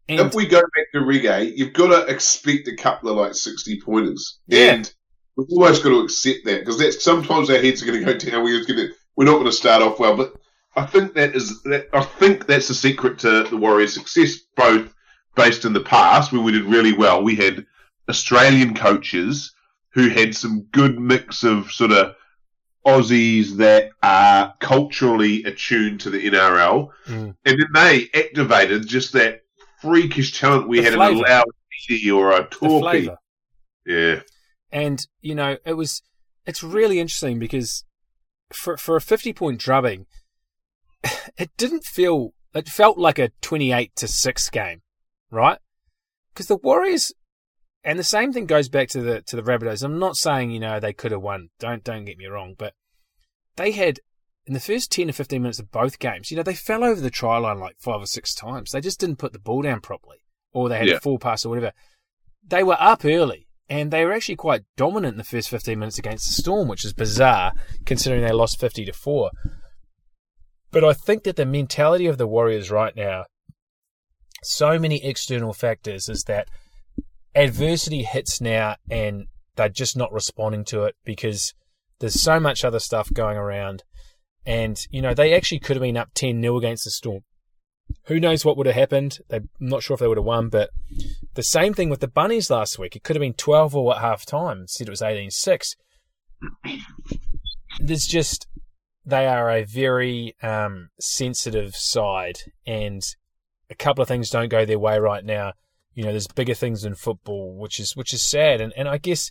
And if we go back to reggae, you've got to expect a couple of like sixty pointers, Yeah. and we've almost got to accept that because that's sometimes our heads are going to go down. We're going to we're not going to start off well, but I think that is that, I think that's the secret to the Warriors' success, both based in the past when we did really well. We had Australian coaches who had some good mix of sort of Aussies that are culturally attuned to the NRL, Mm. and then they activated just that freakish talent we The had flavour. in a loud or a torpy. Yeah, And you know, it was it's really interesting because for for a fifty point drubbing, it didn't feel it felt like a twenty eight to six game, right? Because the Warriors, and the same thing goes back to the to the Rabbitohs. I'm not saying you know they could have won. Don't don't get me wrong, but they had in the first ten or fifteen minutes of both games. You know they fell over the try line like five or six times. They just didn't put the ball down properly, or they had Yeah. a full pass or whatever. They were up early and they were actually quite dominant in the first 15 minutes against the Storm, which is bizarre considering they lost 50 to 4. But I think that the mentality of the Warriors right now, so many external factors, is that adversity hits now and they're just not responding to it because there's so much other stuff going around. And, you know, they actually could have been up 10 0 against the Storm. Who knows what would have happened? I'm not sure if they would have won, but the same thing with the Bunnies last week. It could have been 12 all at half time. Instead, it was 18 6. There's just, they are a very um, sensitive side, and a couple of things don't go their way right now. You know, there's bigger things in football, which is which is sad. And, and I guess,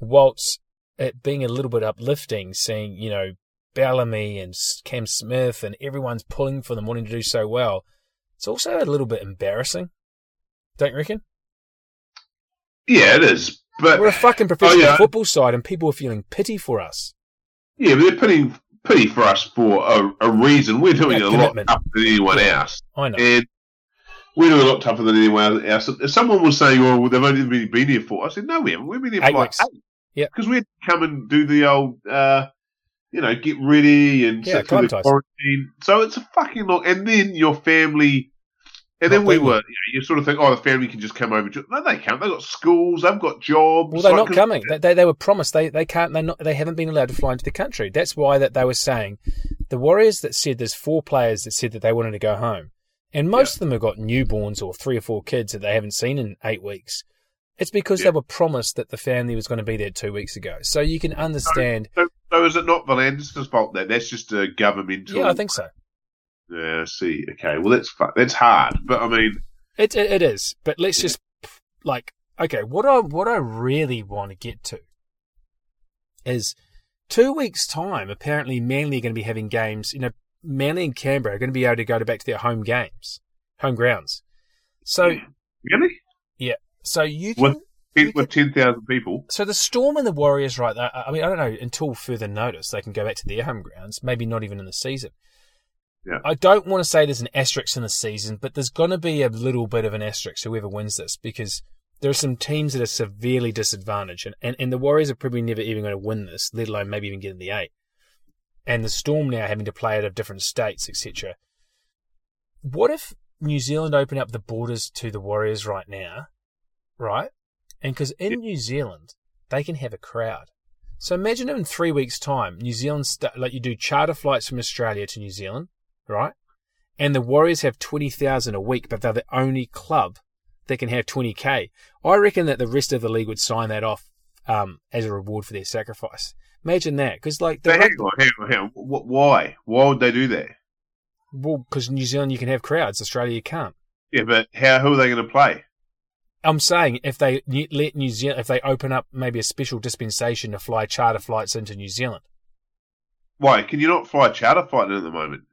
whilst it being a little bit uplifting, seeing, you know, Bellamy and Cam Smith and everyone's pulling for them, wanting to do so well, it's also a little bit embarrassing. Don't you reckon? yeah, it is. But We're a fucking professional Oh, yeah. football side, and people are feeling pity for us. yeah, but they're putting pity for us for a, a reason. We're doing it a commitment. lot tougher than anyone Yeah. else, I know. and we're doing a lot tougher than anyone else. If someone was saying, "Oh, they've only been, been here for," I said, "No, we haven't. We've been here Eight for like weeks. eight." Yeah. because we had to come and do the old, uh, you know, get ready and Yeah, sit through the quarantine. So it's a fucking long, and then your family. And Not then we were, you, know, you sort of think, oh, the family can just come over. No, they can't. They've got schools, they've got jobs. Well, they're like, not coming. They, they, they were promised. They they can't. They not. They haven't been allowed to fly into the country. That's why that they were saying the Warriors that said there's four players that said that they wanted to go home, and most of them have got newborns or three or four kids that they haven't seen in eight weeks. It's because Yeah. they were promised that the family was going to be there two weeks ago. So you can understand. So, so is it not V'landys' fault then? That's just a governmental. Yeah, I think so. Yeah, I see. Okay, well that's that's hard, but I mean, It, it, it is, but let's just like okay. What I what I really want to get to is two weeks time. Apparently, Manly are going to be having games. You know, Manly and Canberra are going to be able to go to back to their home games, home grounds. So really, yeah. so you can. With- you with ten thousand people. so the Storm and the Warriors, right? I I mean, I don't know until further notice they can go back to their home grounds. Maybe not even in the season. Yeah. I don't want to say there's an asterisk in the season, but there's going to be a little bit of an asterisk whoever wins this because there are some teams that are severely disadvantaged, and, and, and the Warriors are probably never even going to win this, let alone maybe even get in the eight. And the Storm now having to play out of different states, etc. What if New Zealand open up the borders to the Warriors right now, right? And because in New Zealand they can have a crowd. So imagine in three weeks' time, New Zealand st- like you do charter flights from Australia to New Zealand, right? And the Warriors have twenty thousand a week, but they're the only club that can have twenty k. I reckon that the rest of the league would sign that off um, as a reward for their sacrifice. Imagine that, because like hang on, hang on, hang on. Why? Why would they do that? well, because New Zealand you can have crowds, Australia you can't. Yeah, but how? Who are they going to play? I'm saying if they let New Zealand, if they open up maybe a special dispensation to fly charter flights into New Zealand. Why can you not fly a charter flight at the moment?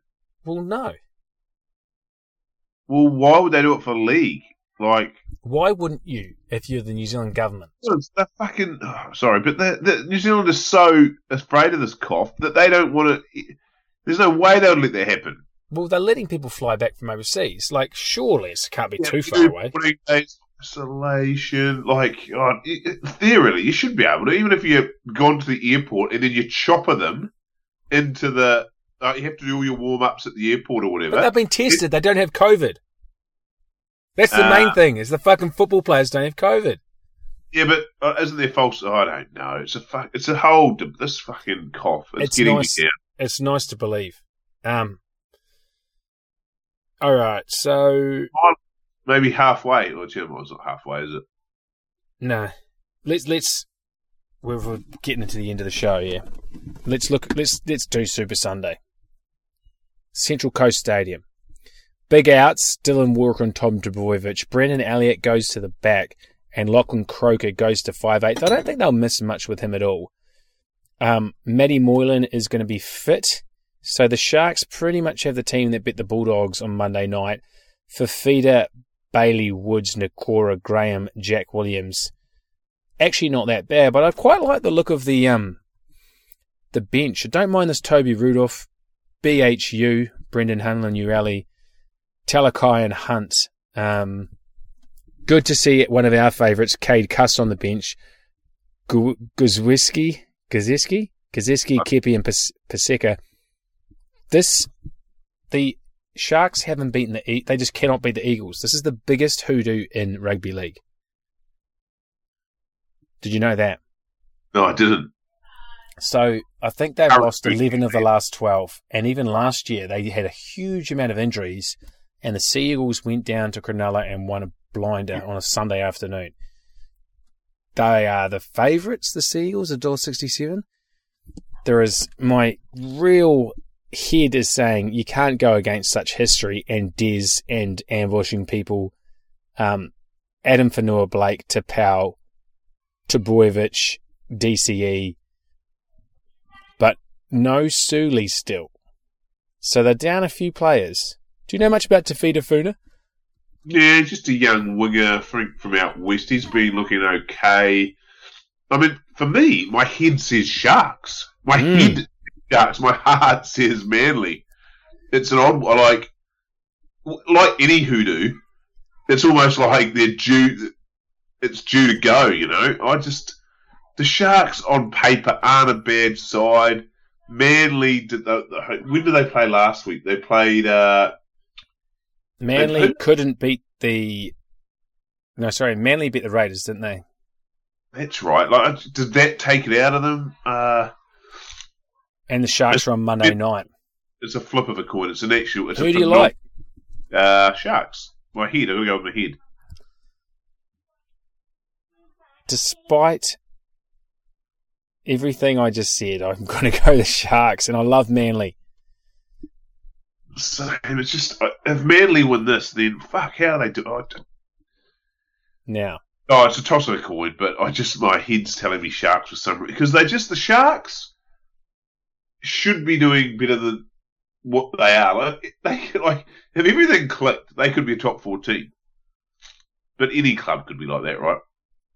Well, no. Well, why would they do it for league? Like, Why wouldn't you if you're the New Zealand government? It's the fucking oh, sorry, but the, New Zealand is so afraid of this cough that they don't want to. There's no way they'll let that happen. Well, they're letting people fly back from overseas. Like, surely it can't be Yeah, too far away. days Isolation, like it- it- theoretically, you should be able to. Even if you've gone to the airport and then you chopper them into the, uh, you have to do all your warm ups at the airport or whatever. But they've been tested. They don't have COVID. That's the Ah. main thing. Is the fucking football players don't have COVID. Yeah, but uh, isn't there false? I don't know. It's a fuck. It's a whole this fucking cough. It's, It's getting nice. me down. It's nice to believe. Um. All right. So Maybe halfway. Or well, it's not halfway, is it? no, let's let's. We're, getting into the end of the show. Yeah. Let's look. Let's let's do Super Sunday. Central Coast Stadium. Big outs. Dylan Walker and Tom Trbojevic. Brendan Elliot goes to the back, and Lachlan Croker goes to five eight. I don't think they'll miss much with him at all. Um, Matty Moylan is going to be fit. So the Sharks pretty much have the team that beat the Bulldogs on Monday night. Fifita, Bailey, Woods, Nikora, Graham, Jack Williams. Actually not that bad, but I quite like the look of the um the bench. I don't mind this Toby Rudolph, BHU, Brendan Hunlin, Urali, Talakai and Hunt. Um, good to see one of our favourites, Cade Cust, on the bench. Gu- Gosiewski, Gosiewski, Gosiewski, Keppie, and Pas- Paseka. This, the Sharks haven't beaten the, E- they just cannot beat the Eagles. This is the biggest hoodoo in rugby league. Did you know that? No, I didn't. So I think they've lost 11 of the last 12. And even last year, they had a huge amount of injuries. And the Sea Eagles went down to Cronulla and won a blinder on a Sunday afternoon. They are the favourites, the Sea Eagles, of dollar sixty-seven. There is my real head is saying you can't go against such history and Des and ambushing people. Um, Addin Fonua-Blake to Boyevich, DCE, but no Suli still. So they're down a few players. Do you know much about Tevita Funa? Yeah, just a young winger from, from out west. He's been looking okay. I mean, for me, my head says Sharks. My Mm. head Sharks. My heart says Manly. It's an odd one. Like, like any hoodoo, it's almost like they're due. It's due to go. You know, I just the Sharks on paper aren't a bad side. Manly did the, the, when did they play last week? They played. uh Manly They- couldn't beat the. No, sorry, Manly beat the Raiders, didn't they? That's right. Like, did that take it out of them? Uh, And the Sharks are on Monday night. it's a flip of a coin. It's an actual. It's Who a do you like? Uh, Sharks. My head. I'm gonna go with my head. Despite everything I just said, I'm going to go the Sharks, and I love Manly. Same. It's just uh, if Manly win this, then fuck how they do. Oh, Now, oh, it's a toss of a coin, but I just my head's telling me Sharks for some reason because they're just the Sharks should be doing better than what they are. Like, they like if everything clicked, they could be a top four team. But any club could be like that, right?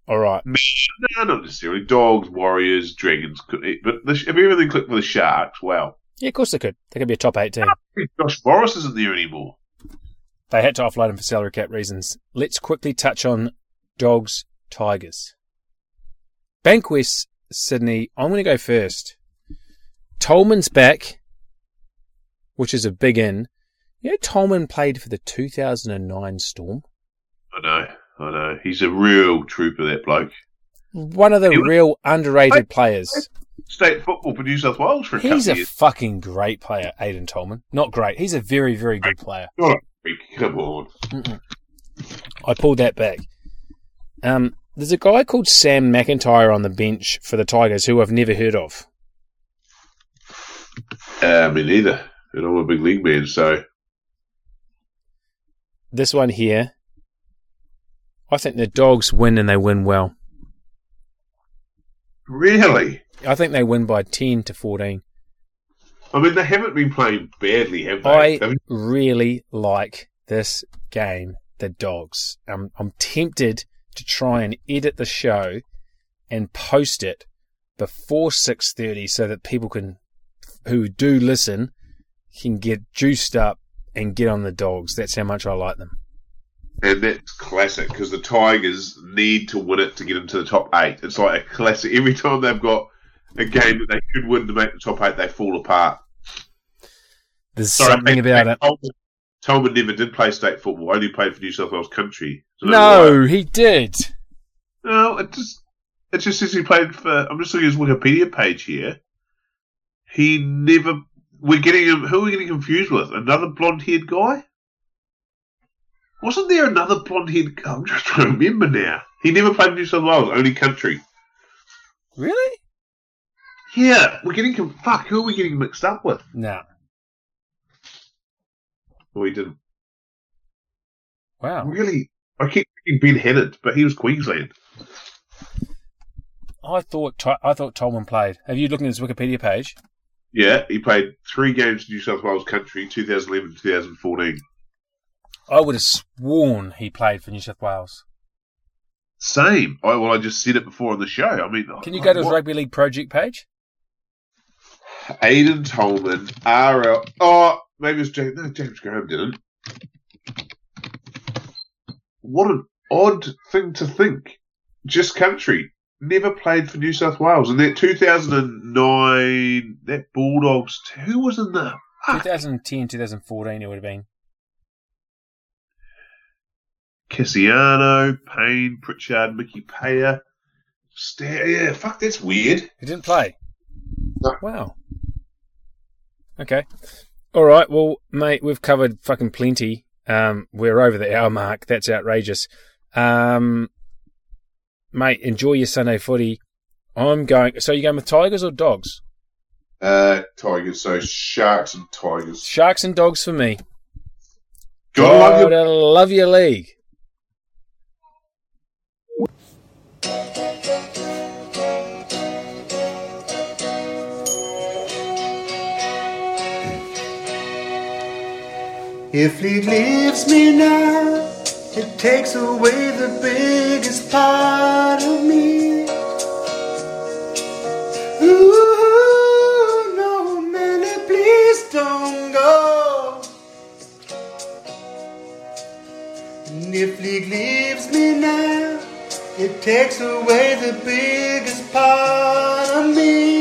all right. No, not necessarily. Dogs, Warriors, Dragons could, eh, but the, if everything clicked for the Sharks, wow. Yeah, of course they could. They could be a top eight team. Josh Morris isn't there anymore. They had to offload him for salary cap reasons. Let's quickly touch on Dogs Tigers. Bankwest Sydney. I'm going to go first. Tolman's back, which is a big in. You know, Tolman played for the 2009 Storm. I know, I know. He's a real trooper, that bloke. One of the was- real underrated players. State football for New South Wales for a He's couple a of years. fucking great player, Aiden Tolman. Not great. He's a very, very good player. Not a freak. Come on. I pulled that back. Um, there's a guy called Sam McIntyre on the bench for the Tigers who I've never heard of. Uh, me neither. And I'm a big league man, so This one here, I think the Dogs win and they win well. really. I think they win by 10 to 14. I mean, they haven't been playing badly, have they? I They've- really like this game. the dogs. Um, I'm tempted to try and edit the show and post it before 6.30 so that people can, who do listen, can get juiced up and get on the dogs. That's how much I like them. And that's classic because the Tigers need to win it to get into the top eight. It's like a classic. Every time they've got a game that they should win to make the top eight, they fall apart. There's Sorry, something about it. Tolman, Tolman never did play state football. Only played for New South Wales Country. So no, he did. No, it just it just says he played for. I'm just looking at his Wikipedia page here. He never. We're getting him. Who are we getting confused with? Another blonde-haired guy? Wasn't there another blonde-haired? I'm just trying to remember now. He never played New South Wales. Only country. Really? Yeah, we're getting fuck. Who are we getting mixed up with? No. We didn't. Wow. Really? I keep thinking Ben Hannant, but he was Queensland. I thought I thought Tolman played. Have you looked at his Wikipedia page? Yeah, he played three games for New South Wales country, 2011 to 2014. I would have sworn he played for New South Wales. Same. I, well, I just said it before on the show. I mean, can you go to his what? rugby league project page? Aiden Tolman, RL. Oh, maybe it's James. No, James Graham didn't. What an odd thing to think. Just country. Never played for New South Wales. And that 2009, that Bulldogs, who was in that? 2010, 2014, it would have been. Kasiano, Payne, Pritchard, Mickey Payer. yeah, fuck, that's weird. He didn't play. No. Wow. Okay. All right. Well, mate, we've covered fucking plenty. Um, we're over the hour mark. That's outrageous. Um, mate, enjoy your Sunday footy. I'm going. So you going with Tigers or Dogs? Uh, Tigers. So Sharks and Tigers. Sharks and Dogs for me. Gotta love your, love your league. If he leaves me now, it takes away the biggest part of me. Ooh, no, man, please don't go. And if he leaves me now, it takes away the biggest part of me.